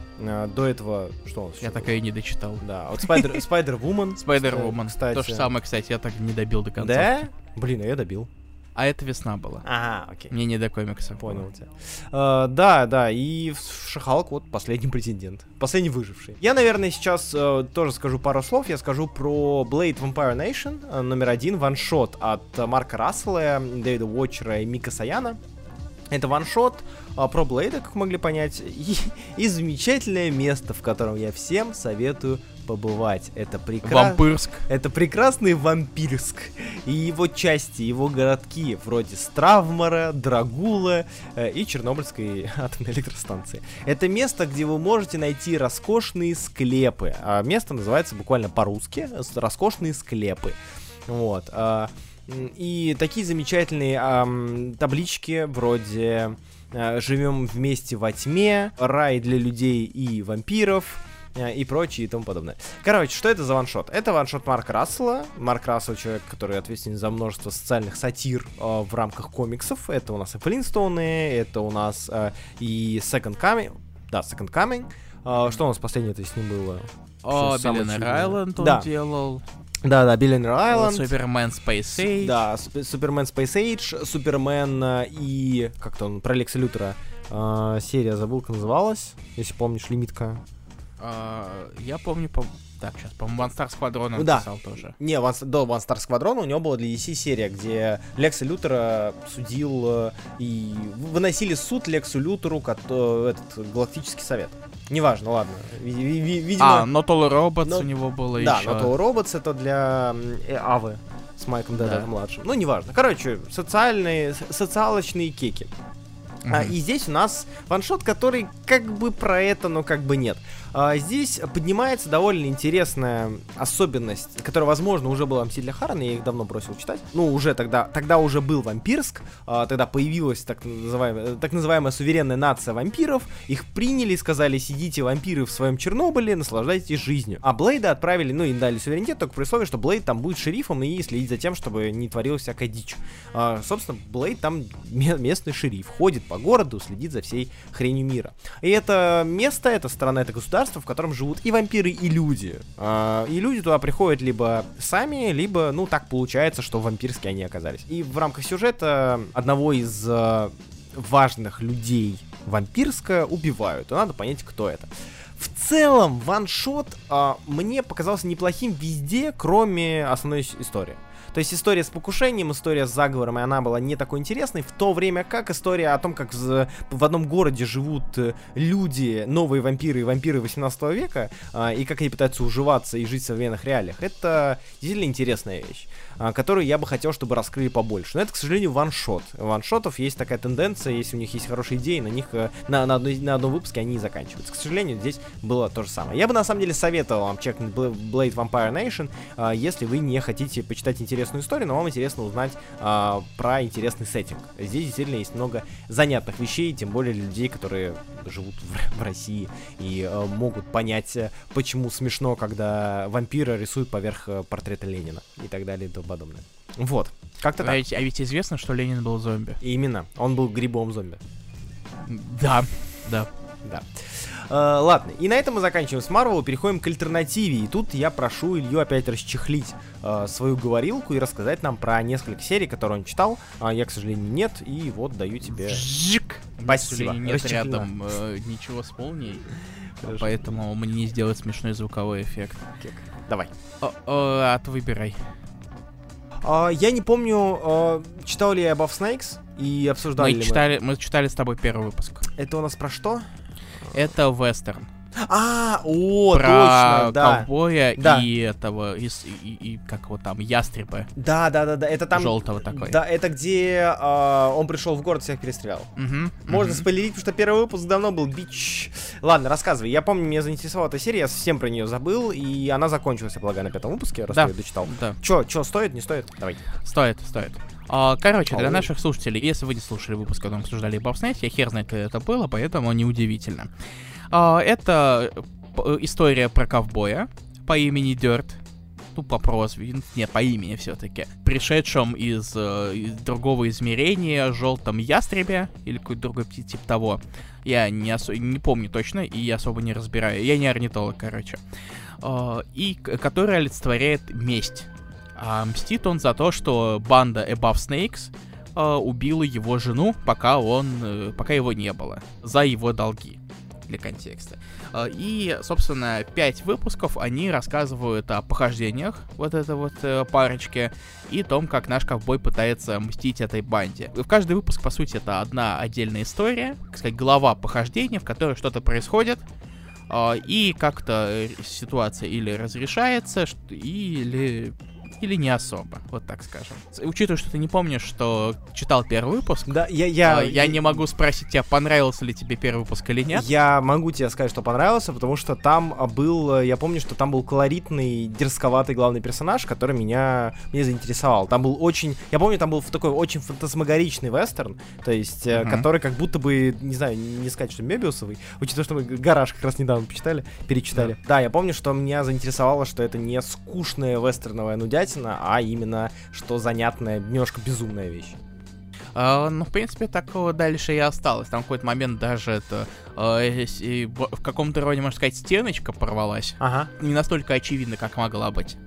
Speaker 2: До этого, что у нас
Speaker 1: Я
Speaker 2: ещё
Speaker 1: так
Speaker 2: было?
Speaker 1: и не дочитал.
Speaker 2: Да, вот Spider, Spider-Woman.
Speaker 1: Spider-Woman.
Speaker 2: кстати.
Speaker 1: То же самое, кстати, я так не добил до конца.
Speaker 2: Да? Блин, а я добил.
Speaker 1: А это весна была.
Speaker 2: Ага, окей.
Speaker 1: Мне не до комикса. было.
Speaker 2: Понял тебя. А, да, да, и She-Hulk вот последний претендент. Последний выживший. Я, наверное, сейчас э, тоже скажу пару слов. Я скажу про Blade Vampire Nation, э, номер один, one-shot от Марка Рассела, Дэвида Уотчера и Мика Саяна. Это ваншот а, про Блейда, как вы могли понять, и, и замечательное место, в котором я всем советую побывать. Это прекрасно.
Speaker 1: Вампырск.
Speaker 2: Это прекрасный Вампирск. И его части, его городки, вроде Стравмара, Драгула э, и Чернобыльской атомной электростанции. Это место, где вы можете найти роскошные склепы. А место называется буквально по-русски «Роскошные склепы». Вот. м, И такие замечательные ам, таблички вроде э, «Живем вместе во тьме», «Рай для людей и вампиров», э, и прочее и тому подобное. Короче, что это за ваншот? Это ваншот Марка Рассела. Марк Рассел человек, который ответственен за множество социальных сатир э, в рамках комиксов. Это у нас и Флинстоуны, это у нас э, и Second Coming. Да, Second Coming. Э, что у нас последнее-то с ним было?
Speaker 1: О,
Speaker 2: очевидное?
Speaker 1: Айленд он
Speaker 2: Да.
Speaker 1: делал.
Speaker 2: Да, да, Billionaire Island.
Speaker 1: Супермен Space Age.
Speaker 2: Да, Суп- Супермен Space Age, Супермен э, и... Как-то он, про Лекса Лютера. э, серия, забыл, как называлась. Если помнишь, лимитка.
Speaker 1: А, я помню, по... так, сейчас, по-моему, One Star Squadron он
Speaker 2: Да.
Speaker 1: писал тоже.
Speaker 2: Не, One- до One Star Squadron у него была для DC серия, где Лекса Лютера судил э, и выносили суд Лексу Лютеру, этот Галактический Совет. Неважно, ладно. Ви- ви- ви- видимо...
Speaker 1: А, Not All Robots
Speaker 2: Но-
Speaker 1: у него было
Speaker 2: да,
Speaker 1: еще.
Speaker 2: но то Robots это для э, Авы с Майком
Speaker 1: Да.
Speaker 2: Дэдом младшим. Ну, неважно. Короче, социальные, социалочные кеки. А,
Speaker 1: Мгм.
Speaker 2: и здесь у нас ваншот, который как бы про это, но как бы нет. А, здесь поднимается довольно интересная особенность, которая, возможно, уже была в Мстителя Харрена, я их давно бросил читать. Ну, уже тогда, тогда уже был вампирск, а, тогда появилась так называемая, так называемая суверенная нация вампиров, их приняли, сказали, сидите вампиры в своем Чернобыле, наслаждайтесь жизнью. А Блейда отправили, ну, им дали суверенитет, только при условии, что Блейд там будет шерифом и следить за тем, чтобы не творилась всякая дичь. А, собственно, Блейд там ме- местный шериф, ходит по городу, следит за всей хренью мира. И это место, эта страна, это государство, в котором живут и вампиры, и люди. А, и люди туда приходят либо сами, либо, ну, так получается, что вампирские они оказались. И в рамках сюжета одного из э, важных людей вампирска убивают. И надо понять, кто это. В целом, ваншот а, мне показался неплохим везде, кроме основной истории. То есть история с покушением, история с заговором, и она была не такой интересной, в то время как история о том, как в, в одном городе живут э, люди, новые вампиры и вампиры 18 века, а, и как они пытаются уживаться и жить в современных реалиях. Это действительно интересная вещь. А, которую я бы хотел, чтобы раскрыли побольше. Но это, к сожалению, ваншот. Ваншотов есть такая тенденция, если у них есть хорошие идеи, на них э, на, на, одной, на одном выпуске они и заканчиваются. К сожалению, здесь было то же самое. Я бы на самом деле советовал вам чекнуть Blade Vampire Nation, а, если вы не хотите почитать интересную историю, но вам интересно узнать а, про интересный сеттинг. Здесь действительно есть много занятных вещей, тем более людей, которые живут в, в России и а, могут понять, э, почему смешно, когда вампира рисуют поверх портрета Ленина и так далее подобное. Вот. Как-то
Speaker 1: а, ведь, а ведь известно, что Ленин был зомби.
Speaker 2: Именно. Он был грибом зомби.
Speaker 1: Да, да.
Speaker 2: Да. Uh, ладно, и на этом мы заканчиваем с Марвел, переходим к альтернативе. И тут я прошу Илью опять расчехлить uh, свою говорилку и рассказать нам про несколько серий, которые он читал. Uh, я, к сожалению, нет, и вот даю тебе...
Speaker 1: Жик! Спасибо. Нет рядом э, ничего с молнией, Хорошо. поэтому мне не сделать смешной звуковой эффект.
Speaker 2: Давай.
Speaker 1: О, о, а ты выбирай.
Speaker 2: Uh, я не помню, uh, читал ли я Above Snakes и обсуждали
Speaker 1: мы
Speaker 2: ли
Speaker 1: читали, мы. Мы читали с тобой первый выпуск.
Speaker 2: Это у нас про что?
Speaker 1: Это вестерн.
Speaker 2: А, о,
Speaker 1: Про
Speaker 2: точно, да.
Speaker 1: ковбоя
Speaker 2: Да.
Speaker 1: и этого, и, и- и как его там, ястреба
Speaker 2: Да, да, да, да. Это там.
Speaker 1: желтого такой.
Speaker 2: Да, это где а, он пришел в город, всех перестрелял.
Speaker 1: Мгм,
Speaker 2: Можно
Speaker 1: мгм.
Speaker 2: спойлерить, потому что первый выпуск давно был бич. Ладно, рассказывай. Я помню, меня заинтересовала эта серия, я совсем про нее забыл, и она закончилась, я полагаю, на пятом выпуске, раз
Speaker 1: Да.
Speaker 2: я ее дочитал.
Speaker 1: Да,
Speaker 2: Чё, чё, стоит, не стоит? Давай.
Speaker 1: стоит, стоит. А, короче, для наших слушателей, если вы не слушали выпуск, когда мы обсуждали Snakes, я хер знает, это было, поэтому неудивительно. А, это п- история про ковбоя по имени Дёрт. Ну, по прозвищу, нет, по имени все-таки. Пришедшем из, э, из другого измерения, желтом ястребе, или какой-то другой птиц типа того. Я не, осо- не помню точно, и особо не разбираю. Я не орнитолог, короче. А, и который олицетворяет месть. А мстит он за то, что банда Above Snakes а, убила его жену, пока он, э, пока его не было, за его долги для контекста. А, И, собственно, пять выпусков они рассказывают о похождениях вот этой вот э, парочки и том, как наш ковбой пытается мстить этой банде. В каждый выпуск, по сути, это одна отдельная история, так сказать, глава похождения, в которой что-то происходит, а, и как-то э, ситуация или разрешается, или или не особо, вот так скажем. Учитывая, что ты не помнишь, что читал первый выпуск,
Speaker 2: Да, я...
Speaker 1: я,
Speaker 2: Я,
Speaker 1: я не могу спросить тебя, понравился ли тебе первый выпуск или нет.
Speaker 2: Я могу тебе сказать, что понравился, потому что там а, был, я помню, что там был колоритный, дерзковатый главный персонаж, который меня, меня заинтересовал. Там был очень, я помню, там был такой очень фантасмагоричный вестерн, то есть,
Speaker 1: Мгм.
Speaker 2: который как будто бы, не знаю, не сказать, что Мебиусовый, учитывая, что мы «Гараж» как раз недавно почитали, перечитали. Да. я помню, что меня заинтересовало, что это не скучная вестерновая нудятина, а именно, что занятная, немножко безумная вещь.
Speaker 1: А, ну, в принципе, такого дальше и осталось. Там в какой-то момент даже это э, б- в каком-то роде, можно сказать, стеночка порвалась.
Speaker 2: Ага.
Speaker 1: Не настолько очевидно, как могла быть.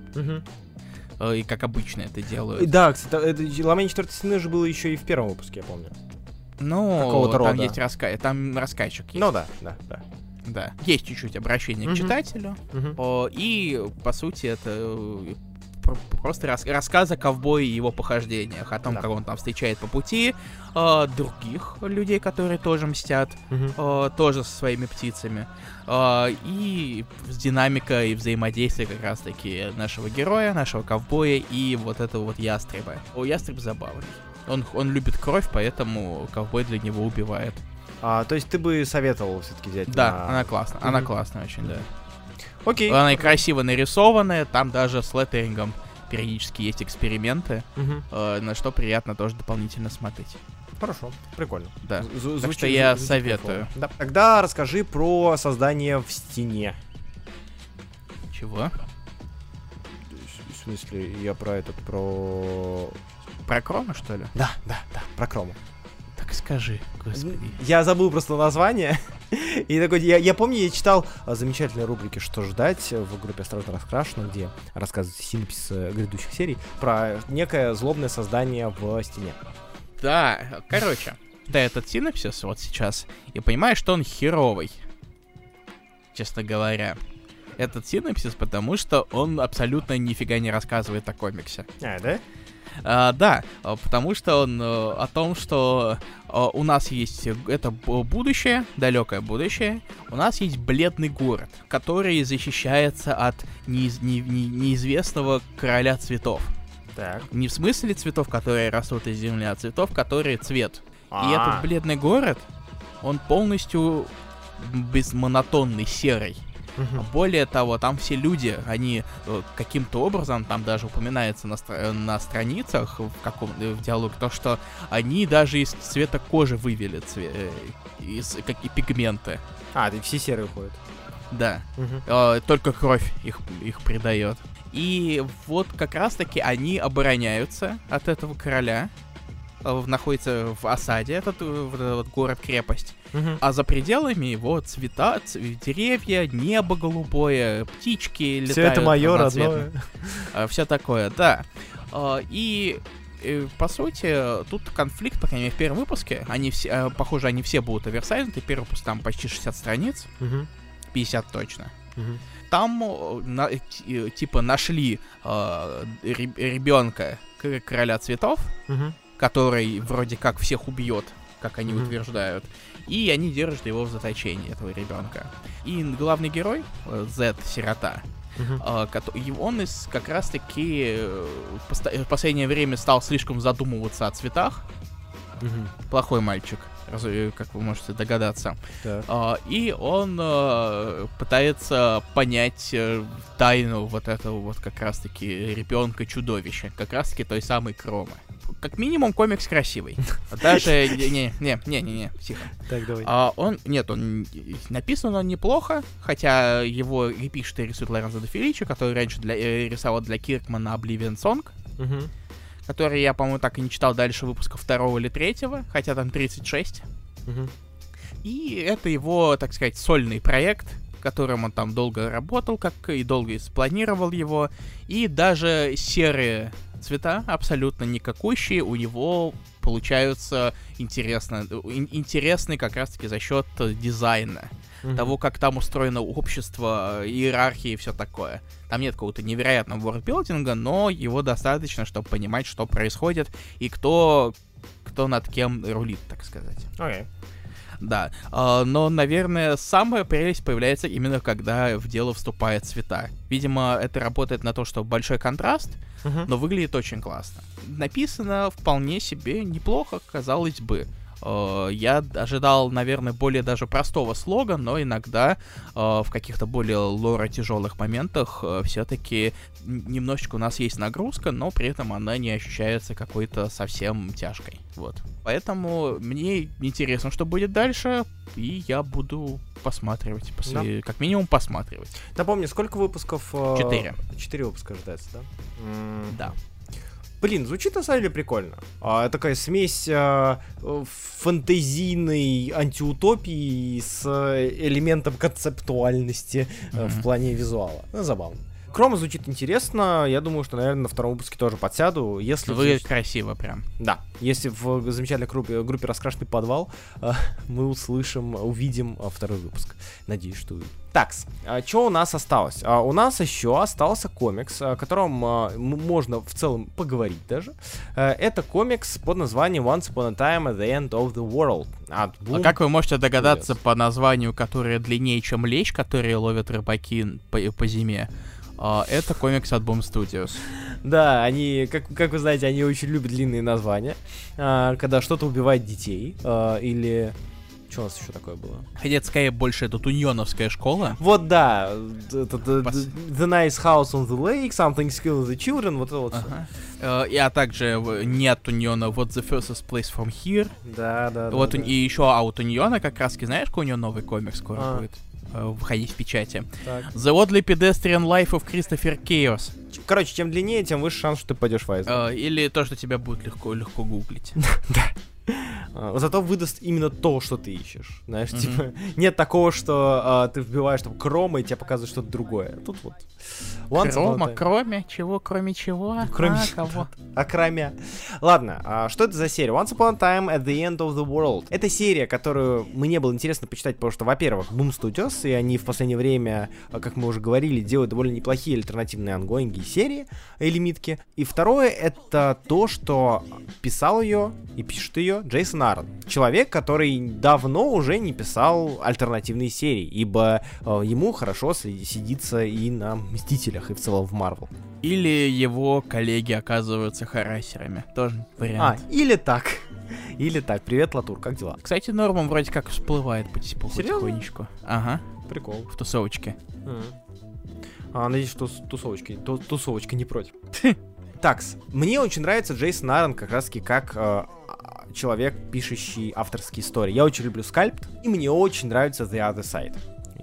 Speaker 1: Э, и как обычно это делают.
Speaker 2: Да, кстати, это ломание четвертой стены же было еще и в первом выпуске, я помню.
Speaker 1: Ну, там
Speaker 2: рода.
Speaker 1: есть раска... там раскачек есть.
Speaker 2: Ну да, да, да.
Speaker 1: Да. Есть чуть-чуть обращение
Speaker 2: Мгм.
Speaker 1: к читателю. О, и, по сути, это э, просто рас- рассказ о ковбое и его похождениях, о том,
Speaker 2: Да.
Speaker 1: как он там встречает по пути э, других людей, которые тоже мстят,
Speaker 2: Мгм.
Speaker 1: э, тоже со своими птицами. Э, и с динамикой и взаимодействия как раз-таки нашего героя, нашего ковбоя и вот этого вот ястреба. О, ястреб забавный. Он, он любит кровь, поэтому ковбой для него убивает.
Speaker 2: А, то есть ты бы советовал все-таки взять
Speaker 1: Да,
Speaker 2: на-
Speaker 1: она классная. Она
Speaker 2: Мгм.
Speaker 1: классная очень, да.
Speaker 2: Окей.
Speaker 1: Она и красиво нарисованная, там даже с леттерингом периодически есть эксперименты,
Speaker 2: Мгм.
Speaker 1: э, на что приятно тоже дополнительно смотреть.
Speaker 2: Хорошо, прикольно.
Speaker 1: Да.
Speaker 2: З-
Speaker 1: Так что я
Speaker 2: звучит
Speaker 1: советую.
Speaker 2: Да. Тогда расскажи про создание в стене.
Speaker 1: Чего?
Speaker 2: В смысле, я про этот, про...
Speaker 1: Про Крома, что ли?
Speaker 2: Да, да, да, про Крому.
Speaker 1: Так скажи, господи.
Speaker 2: Я забыл просто название. И такой, я, я помню, я читал а, замечательные рубрики «Что ждать» в группе «Осторожно раскрашено», где рассказывается синопсис э, грядущих серий про некое злобное создание в стене.
Speaker 1: Да, короче. Да, этот синопсис вот сейчас, и понимаешь, что он херовый. Честно говоря. этот синопсис, потому что он абсолютно нифига не рассказывает о комиксе.
Speaker 2: А, да?
Speaker 1: А, да, а, потому что он а, о том, что а, у нас есть это будущее, далекое будущее, у нас есть бледный город, который защищается от неиз, не, не, неизвестного короля цветов.
Speaker 2: Так.
Speaker 1: Не в смысле цветов, которые растут из земли, а цветов, которые цвет.
Speaker 2: А.
Speaker 1: И этот бледный город, он полностью безмонотонный, серый.
Speaker 2: Мгм.
Speaker 1: Более того, там все люди, они э, каким-то образом, там даже упоминается на, стра- на страницах в каком э, в диалоге, то, что они даже из цвета кожи вывели цве- э, из как и пигменты.
Speaker 2: А, ты все серые ходят.
Speaker 1: Да. Э, только кровь их, их придает. И вот как раз-таки они обороняются от этого короля. Э, находится в осаде этот, э, вот город-крепость.
Speaker 2: Мгм.
Speaker 1: А за пределами его цвета, ц- деревья, небо голубое, птички летают.
Speaker 2: Все это мое родное.
Speaker 1: все такое, да. А, И э, по сути, тут конфликт, по крайней мере, в первом выпуске. Они все, э, похоже, они все будут оверсайзнуты. Первый выпуск там почти 60 страниц,
Speaker 2: Мгм.
Speaker 1: 50 точно.
Speaker 2: Мгм.
Speaker 1: Там э, на- э, ти- э, типа нашли ребенка короля цветов,
Speaker 2: Мгм.
Speaker 1: Который вроде как всех убьет, как они
Speaker 2: Мгм.
Speaker 1: утверждают. И они держат его в заточении, этого ребенка. И главный герой, э, Зет, сирота, и он из как раз-таки э, в последнее время стал слишком задумываться о цветах.
Speaker 2: Мгм.
Speaker 1: Плохой мальчик, э, как вы можете догадаться. А, И он э, пытается понять э, тайну вот этого вот как раз-таки ребенка-чудовища, как раз-таки той самой Кромы. Как минимум комикс красивый. Даже не, не, не, не, не, тихо.
Speaker 2: Так, давай.
Speaker 1: А он, нет, он написан он неплохо, хотя его и пишет и рисует Лорензо де Феличи, который раньше для, э, рисовал для Киркмана Oblivion Song,
Speaker 2: Мгм.
Speaker 1: который я, по-моему, так и не читал дальше выпуска второго или третьего, хотя там 36.
Speaker 2: Мгм.
Speaker 1: И это его, так сказать, сольный проект, которым он там долго работал, как и долго спланировал его. И даже серые цвета, абсолютно никакущие, у него получаются интересно, ин- интересные как раз-таки за счет э, дизайна.
Speaker 2: Мгм.
Speaker 1: Того, как там устроено общество, иерархии и все такое. Там нет какого-то невероятного вордбилдинга, но его достаточно, чтобы понимать, что происходит и кто, кто над кем рулит, так сказать.
Speaker 2: Окей.
Speaker 1: Да, а, но, наверное, самая прелесть появляется именно когда в дело вступает цвета. Видимо, это работает на то, что большой контраст,
Speaker 2: Мгм.
Speaker 1: но выглядит очень классно. Написано вполне себе неплохо, казалось бы. Э, Я ожидал, наверное, более даже простого слога, но иногда э, в каких-то более лора тяжелых моментах все-таки немножечко у нас есть нагрузка, но при этом она не ощущается какой-то совсем тяжкой. Вот. Поэтому мне интересно, что будет дальше, и я буду посматривать, пос- как минимум посматривать.
Speaker 2: Напомни, сколько выпусков? э,
Speaker 1: Четыре.
Speaker 2: Четыре выпуска ожидается, да? М,
Speaker 1: Да.
Speaker 2: Блин, звучит на самом деле прикольно. А, такая смесь а, фантазийной антиутопии с э, элементом концептуальности э, в плане визуала. Ну, забавно. Крома звучит интересно. Я думаю, что, наверное, на втором выпуске тоже подсяду. Если
Speaker 1: Выглядит красиво прям.
Speaker 2: Да, если в замечательной группе, группе «Раскрашенный подвал» э, мы услышим, увидим э, второй выпуск. Надеюсь, что увидим. Так, что у нас осталось? А, у нас еще остался комикс, о котором а, м- можно в целом поговорить даже. Э, это комикс под названием Once Upon a Time at the End of the World. От
Speaker 1: А
Speaker 2: Boom
Speaker 1: как вы можете догадаться
Speaker 2: Yes.
Speaker 1: по названию, которое длиннее, чем лещ, которые ловят рыбаки по, по зиме? А, это комикс от Boom Studios.
Speaker 2: Да, они, как, как вы знаете, они очень любят длинные названия. А, когда что-то убивает детей. а, или... Что у нас еще такое было?
Speaker 1: Хотя скорее больше это туньоновская школа.
Speaker 2: Вот да, the,
Speaker 1: Пос-
Speaker 2: the Nice House on the Lake, Something Skills the Children, вот это вот.
Speaker 1: Ага. Э, И, а также не от Туньона, вот The First Place From Here.
Speaker 2: Да, да, да.
Speaker 1: вот
Speaker 2: да.
Speaker 1: и еще, а у Туньона как раз, знаешь, какой у него новый комикс скоро
Speaker 2: А.
Speaker 1: будет? Э, Входить в печати.
Speaker 2: Так.
Speaker 1: The Oddly Pedestrian Life of Christopher Chaos.
Speaker 2: Короче, чем длиннее, тем выше шанс, что ты пойдешь в Айзен.
Speaker 1: Э, Или то, что тебя будет легко, легко гуглить.
Speaker 2: э, зато выдаст именно то, что ты ищешь. Знаешь, mm-hmm. типа, нет такого, что э, ты вбиваешь там крома и тебе показывает что-то другое. Тут вот.
Speaker 1: Once Крома, кроме чего, кроме чего?
Speaker 2: Кроме а, кого? А кроме. Ладно, а что это за серия? Once Upon a Time at the End of the World. Это серия, которую мне было интересно почитать, потому что, во-первых, Boom Studios, и они в последнее время, а, как мы уже говорили, делают довольно неплохие альтернативные ангоинги серии и лимитки. И второе, это то, что писал ее и пишет ее Джейсон Аарон. Человек, который давно уже не писал альтернативные серии, ибо э, ему хорошо сидится и на Мстителях, и в целом в Марвел.
Speaker 1: Или его коллеги оказываются харасерами. Тоже вариант.
Speaker 2: А, или так. Или так. Привет, Латур, как дела?
Speaker 1: Кстати, Норман вроде как всплывает потихонечку. Ага.
Speaker 2: Прикол.
Speaker 1: В тусовочке. Mm.
Speaker 2: А, надеюсь, что тусовочки, тусовочка не против. Такс. Мне очень нравится Джейсон Аарон как раз таки как э, человек, пишущий авторские истории. Я очень люблю Скальпт, и мне очень нравится The Other Side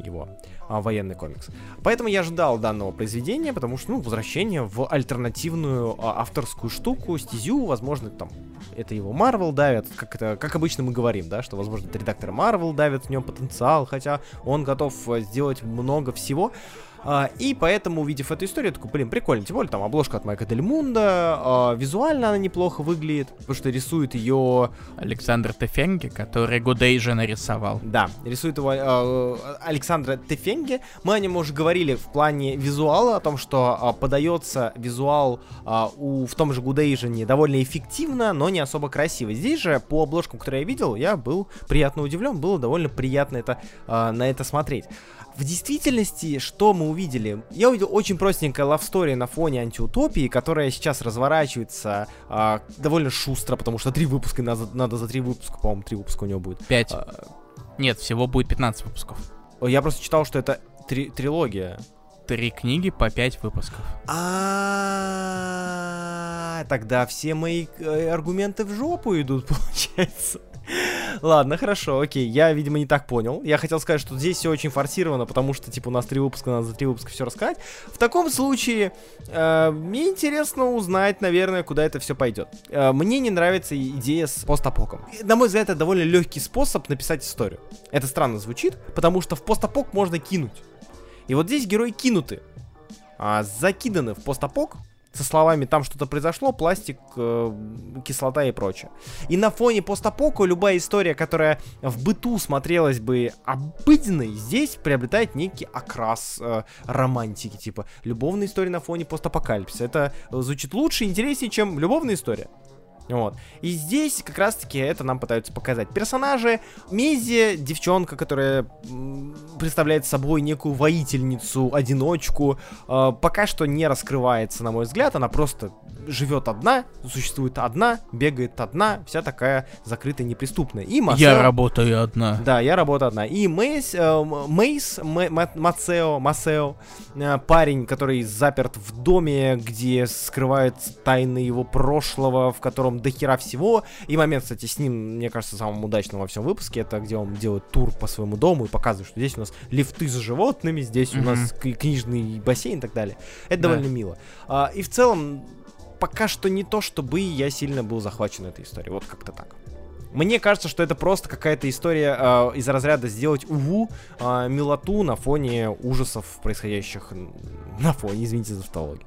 Speaker 2: его а, военный комикс. Поэтому я ждал данного произведения, потому что, ну, возвращение в альтернативную а, авторскую штуку, стезю, возможно, там, это его Марвел давит, как это, как обычно мы говорим, да, что, возможно, это редактор Марвел давит в нем потенциал, хотя он готов э, сделать много всего. А, и поэтому, увидев эту историю, я такой, блин, прикольно. Тем более, там обложка от Майка Дель Мунда. А, визуально она неплохо выглядит, потому что рисует ее...
Speaker 1: Александр Тефенге, который Гудейжа нарисовал.
Speaker 2: Да, рисует его а, Александра Тефенге. Мы о нем уже говорили в плане визуала, о том, что а, подается визуал а, у, в том же Гудейжине довольно эффективно, но не особо красиво. Здесь же, по обложкам, которые я видел, я был приятно удивлен, было довольно приятно это, а, на это смотреть. В действительности, что мы увидели? Я увидел очень простенькая лавстори на фоне антиутопии, которая сейчас разворачивается а, довольно шустро, потому что три выпуска надо, надо за три выпуска, по-моему, три выпуска у него будет.
Speaker 1: Пять. А, Нет, всего будет 15 выпусков.
Speaker 2: Я просто читал, что это три, трилогия.
Speaker 1: Три книги по пять выпусков.
Speaker 2: А, тогда все мои э, аргументы в жопу идут, получается. Ладно, хорошо, окей. Я, видимо, не так понял. Я хотел сказать, что здесь все очень форсировано, потому что, типа, у нас три выпуска, надо за три выпуска все рассказать. В таком случае, э, мне интересно узнать, наверное, куда это все пойдет. Э, мне не нравится идея с постапоком. На мой взгляд, это довольно легкий способ написать историю. Это странно звучит, потому что в постапок можно кинуть. И вот здесь герои кинуты. А, закиданы в постапок, со словами «там что-то произошло», пластик, э, кислота и прочее. И на фоне постапока любая история, которая в быту смотрелась бы обыденной, здесь приобретает некий окрас э, романтики, типа любовная история на фоне постапокалипсиса. Это звучит лучше и интереснее, чем любовная история. Вот. И здесь как раз-таки это нам пытаются показать. Персонажи. Мези, девчонка, которая представляет собой некую воительницу, одиночку, э, пока что не раскрывается, на мой взгляд. Она просто живет одна, существует одна, бегает одна, вся такая закрытая, неприступная. И
Speaker 1: Масео... Я работаю одна.
Speaker 2: Да, я работаю одна. И Мейс, э, Мейс, Мацео, Масео, э, парень, который заперт в доме, где скрывает тайны его прошлого, в котором до хера всего. И момент, кстати, с ним, мне кажется, самым удачным во всем выпуске, это где он делает тур по своему дому и показывает, что здесь у нас лифты с животными, здесь mm-hmm. у нас книжный бассейн и так далее. Это да. довольно мило. А, и в целом, пока что не то, чтобы я сильно был захвачен этой историей. Вот как-то так. Мне кажется, что это просто какая-то история э, из разряда сделать уву э, милоту на фоне ужасов, происходящих на фоне, извините за тавтологию.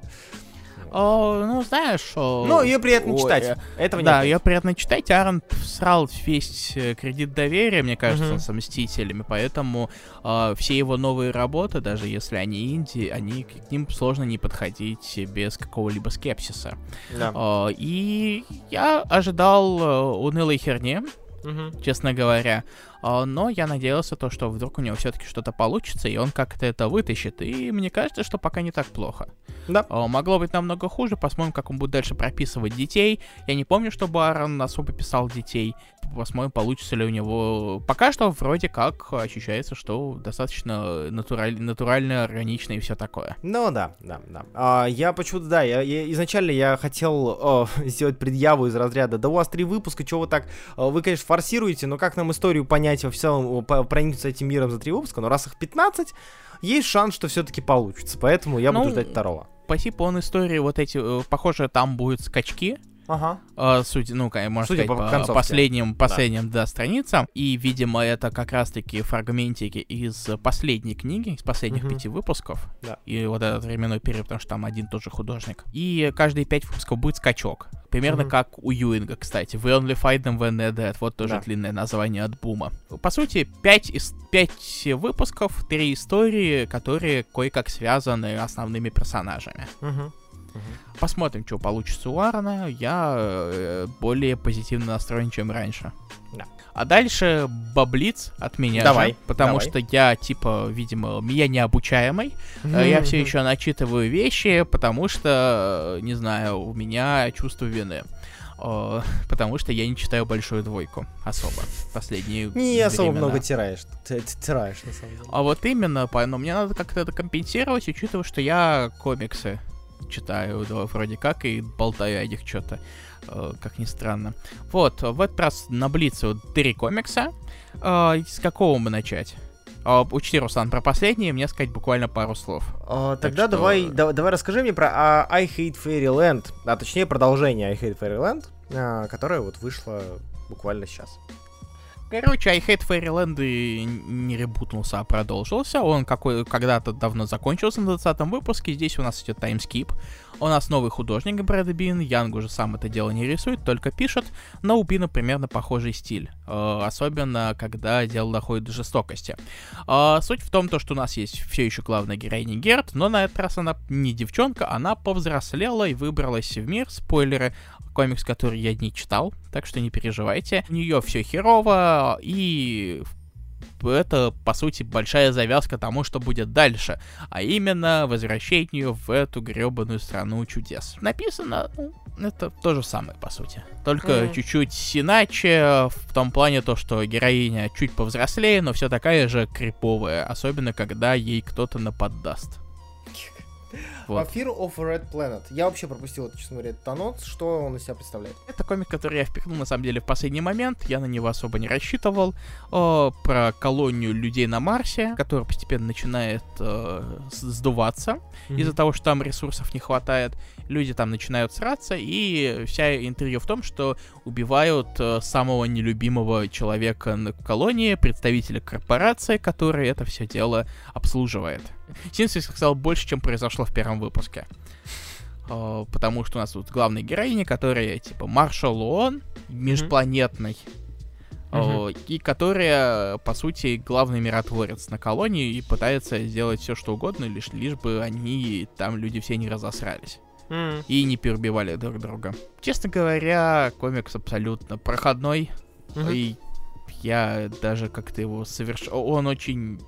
Speaker 1: О, ну, знаешь... О,
Speaker 2: ну, ее приятно ой, читать. Э,
Speaker 1: Этого да, ее приятно читать. Аарон срал весь э, кредит доверия, мне кажется, uh-huh. с Мстителями, поэтому э, все его новые работы, даже если они инди, они к ним сложно не подходить без какого-либо скепсиса. Да. Э, и я ожидал э, унылой херни, uh-huh. честно говоря. А, но я надеялся то, что вдруг у него все-таки что-то получится, и он как-то это вытащит. И мне кажется, что пока не так плохо.
Speaker 2: Да.
Speaker 1: А, могло быть намного хуже. Посмотрим, как он будет дальше прописывать детей. Я не помню, что Барон особо писал детей. Посмотрим, получится ли у него. Пока что вроде как ощущается, что достаточно натураль... натурально, органично и все такое.
Speaker 2: Ну да, да, да. А, я почему-то, да, я, я, изначально я хотел о, сделать предъяву из разряда, да у вас три выпуска, чего вы так, вы, конечно, форсируете, но как нам историю понять понять во всем, проникнуться этим миром за три выпуска, но раз их 15, есть шанс, что все-таки получится. Поэтому я ну, буду ждать второго.
Speaker 1: По типу он истории вот эти, э, похоже, там будут скачки,
Speaker 2: Ага.
Speaker 1: Uh, суть, ну, можно
Speaker 2: Судя
Speaker 1: сказать,
Speaker 2: по концовке.
Speaker 1: последним, последним да. страницам. И, видимо, это как раз-таки фрагментики из последней книги, из последних
Speaker 2: Мгм.
Speaker 1: пяти выпусков.
Speaker 2: Да.
Speaker 1: И вот этот временной период, потому что там один тот же художник. И каждые пять выпусков будет скачок. Примерно
Speaker 2: Мгм.
Speaker 1: как у Юинга, кстати. We only fight them when they're dead. Вот тоже
Speaker 2: Да.
Speaker 1: длинное название от Бума. По сути, пять, из, пять выпусков, три истории, которые кое-как связаны основными персонажами.
Speaker 2: Мгм.
Speaker 1: Посмотрим, что получится у Аарона. Я э, более позитивно настроен, чем раньше.
Speaker 2: Да.
Speaker 1: А дальше баблиц от меня
Speaker 2: Давай,
Speaker 1: же, потому
Speaker 2: давай.
Speaker 1: что я, типа, видимо, я необучаемый. Э, Я все еще начитываю вещи, потому что, э, не знаю, у меня чувство вины. Э, Потому что я не читаю большую двойку особо. Последние
Speaker 2: Не особо
Speaker 1: времена.
Speaker 2: много тираешь. Т- т- Тираешь, на самом деле.
Speaker 1: А вот именно, но мне надо как-то это компенсировать, учитывая, что я комиксы читаю, да, вроде как, и болтаю о них что-то, как ни странно. Вот, в этот раз на Блице вот три комикса. Э, с какого мы начать? А, учти, Руслан, про последние мне сказать буквально пару слов.
Speaker 2: А,
Speaker 1: Так
Speaker 2: тогда
Speaker 1: что-
Speaker 2: давай, да- давай расскажи мне про а, I Hate Fairyland, а точнее продолжение I Hate Fairyland, а, которое вот вышло буквально сейчас.
Speaker 1: Короче, I Hate Fairyland и не ребутнулся, а продолжился. Он какой, когда-то давно закончился на 20 выпуске. Здесь у нас идет таймскип. У нас новый художник Брэд Бин. Янг уже сам это дело не рисует, только пишет. Но у Бина примерно похожий стиль. Э, особенно, когда дело доходит до жестокости. Э, суть в том, то, что у нас есть все еще главная героиня Герт, но на этот раз она не девчонка, она повзрослела и выбралась в мир. Спойлеры, комикс, который я не читал, так что не переживайте. У нее все херово, и это, по сути, большая завязка тому, что будет дальше, а именно возвращению в эту гребаную страну чудес. Написано, ну, это то же самое, по сути. Только
Speaker 2: Мгм.
Speaker 1: чуть-чуть иначе, в том плане то, что героиня чуть повзрослее, но все такая же криповая, особенно когда ей кто-то наподдаст. Вот.
Speaker 2: А Fear of Red Planet. Я вообще пропустил, это, честно говоря, этот анонс. Что он из себя представляет?
Speaker 1: Это комик, который я впихнул на самом деле в последний момент. Я на него особо не рассчитывал. О, про колонию людей на Марсе, которая постепенно начинает э, сдуваться из-за того, что там ресурсов не хватает. Люди там начинают сраться, и вся интрига в том, что убивают э, самого нелюбимого человека на колонии, представителя корпорации, который это все дело обслуживает. Синс сказал больше, чем произошло в первом выпуске. Э, Потому что у нас тут главная героиня, которая типа маршал ООН, межпланетный, э, и которая, по сути, главный миротворец на колонии и пытается сделать все, что угодно, лишь, лишь бы они, там люди все не разосрались и не перебивали друг друга. Честно говоря, комикс абсолютно проходной,
Speaker 2: Мгм.
Speaker 1: и я даже как-то его соверш... Он очень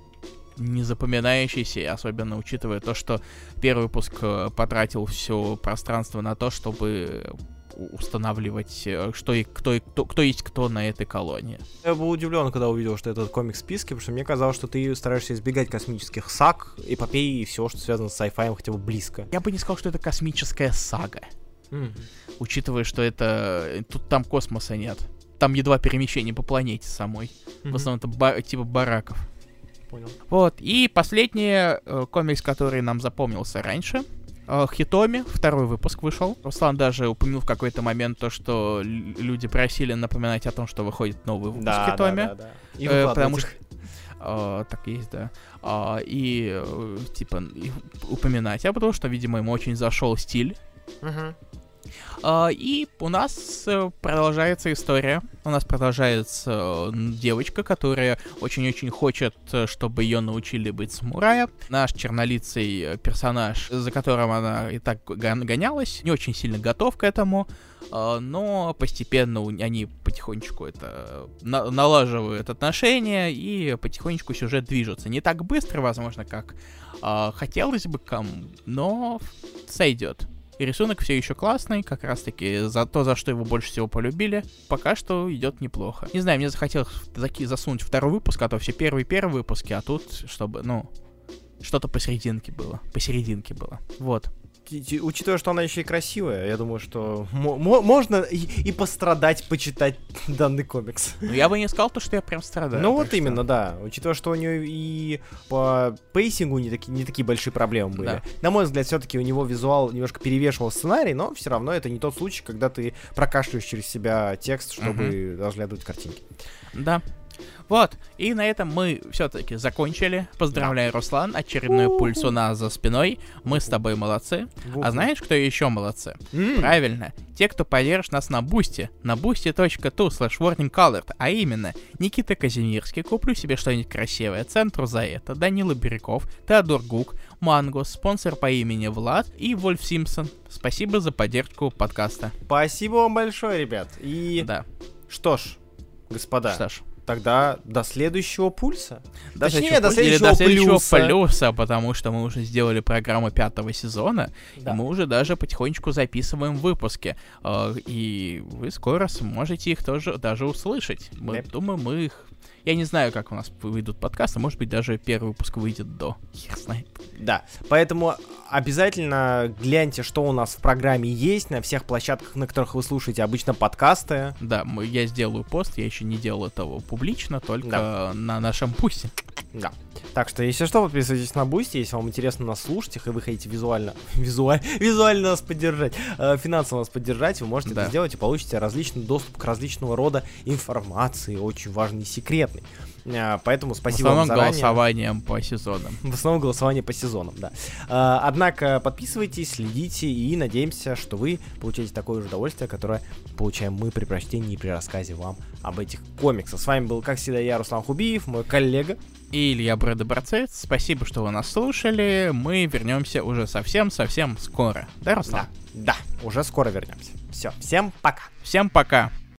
Speaker 1: незапоминающийся, особенно учитывая то, что первый выпуск э, потратил все пространство на то, чтобы у- устанавливать, э, что и кто, и кто, кто есть кто на этой колонии.
Speaker 2: Я был удивлен, когда увидел, что этот комик в списке, потому что мне казалось, что ты стараешься избегать космических саг, эпопей и всего, что связано с sci-fi хотя бы близко.
Speaker 1: Я бы не сказал, что это космическая сага, учитывая, что это... Тут там космоса нет. Там едва перемещение по планете самой. В основном это ба- типа бараков.
Speaker 2: Понял.
Speaker 1: Вот, и последний э, комикс, который нам запомнился раньше. э, Хитоми, второй выпуск вышел. Руслан даже упомянул в какой-то момент то, что люди просили напоминать о том, что выходит новый выпуск
Speaker 2: Да, да,
Speaker 1: Хитоми.
Speaker 2: да, да. И
Speaker 1: Э, потому
Speaker 2: их.
Speaker 1: что э, так есть, да. А, и э, типа и упоминать, а потому что, видимо, ему очень зашел стиль.
Speaker 2: Мгм.
Speaker 1: А, и у нас э, продолжается история. У нас продолжается э, девочка, которая очень-очень хочет, э, чтобы ее научили быть самурая. Наш чернолицый персонаж, за которым она и так гон- гонялась, не очень сильно готов к этому. а, Но постепенно они потихонечку это на- налаживают отношения и потихонечку сюжет движется. Не так быстро, возможно, как а, хотелось бы кому, но сойдет. И рисунок все еще классный, как раз таки за то, за что его больше всего полюбили. Пока что идет неплохо. Не знаю, мне захотелось заки- засунуть второй выпуск, а то все первые первые выпуски, а тут, чтобы, ну, что-то посерединке было. Посерединке было. Вот.
Speaker 2: Учитывая, что она еще и красивая, я думаю, что можно и, и пострадать, почитать данный комикс.
Speaker 1: Ну, я бы не сказал то, что я прям страдаю.
Speaker 2: Ну, вот что... именно, да. Учитывая, что у нее и по пейсингу не такие, не такие большие проблемы были. Да. На мой взгляд, все-таки у него визуал немножко перевешивал сценарий, но все равно это не тот случай, когда ты прокашиваешь через себя текст, чтобы угу. разглядывать картинки.
Speaker 1: Да, вот, и на этом мы все-таки закончили. Поздравляю, Руслан, очередной пульс у нас за спиной. Мы с тобой молодцы. А знаешь, кто еще молодцы? Правильно, те, кто поддержит нас на бусте, на boosty.tu slash warningcolored, а именно Никита Казимирский, куплю себе что-нибудь красивое, центру за это, Данила Бирюков, Теодор Гук, Мангус, спонсор по имени Влад и Вольф Симпсон. Спасибо за поддержку подкаста.
Speaker 2: Спасибо вам большое, ребят. И
Speaker 1: да.
Speaker 2: что ж, господа.
Speaker 1: Что ж
Speaker 2: тогда до следующего пульса.
Speaker 1: До Точнее, до следующего, до следующего плюса. плюса, потому что мы уже сделали программу пятого сезона, да. и мы уже даже потихонечку записываем выпуски. Э, и вы скоро сможете их тоже даже услышать. Мы, да. Думаю, мы их я не знаю, как у нас выйдут подкасты, может быть, даже первый выпуск выйдет до. Хер знает.
Speaker 2: Да, поэтому обязательно гляньте, что у нас в программе есть на всех площадках, на которых вы слушаете обычно подкасты.
Speaker 1: Да, мы, я сделаю пост, я еще не делал этого публично, только да. на нашем пусте.
Speaker 2: Да. Так что, если что, подписывайтесь на Boosty, если вам интересно нас слушать, и вы хотите визуально, визуаль, визуально нас поддержать, э, финансово нас поддержать, вы можете да. это сделать и получите различный доступ к различного рода информации, очень важный и секретный. Э, поэтому спасибо
Speaker 1: вам
Speaker 2: заранее.
Speaker 1: голосованием по сезонам.
Speaker 2: В основном голосование по сезонам, да. Э, однако подписывайтесь, следите и надеемся, что вы получаете такое же удовольствие, которое получаем мы при прочтении и при рассказе вам об этих комиксах. С вами был, как всегда, я, Руслан Хубиев, мой коллега.
Speaker 1: И Илья Брэдоборцец. Спасибо, что вы нас слушали. Мы вернемся уже совсем-совсем скоро. Да, Руслан?
Speaker 2: Да, да, уже скоро вернемся. Все, всем пока.
Speaker 1: Всем пока.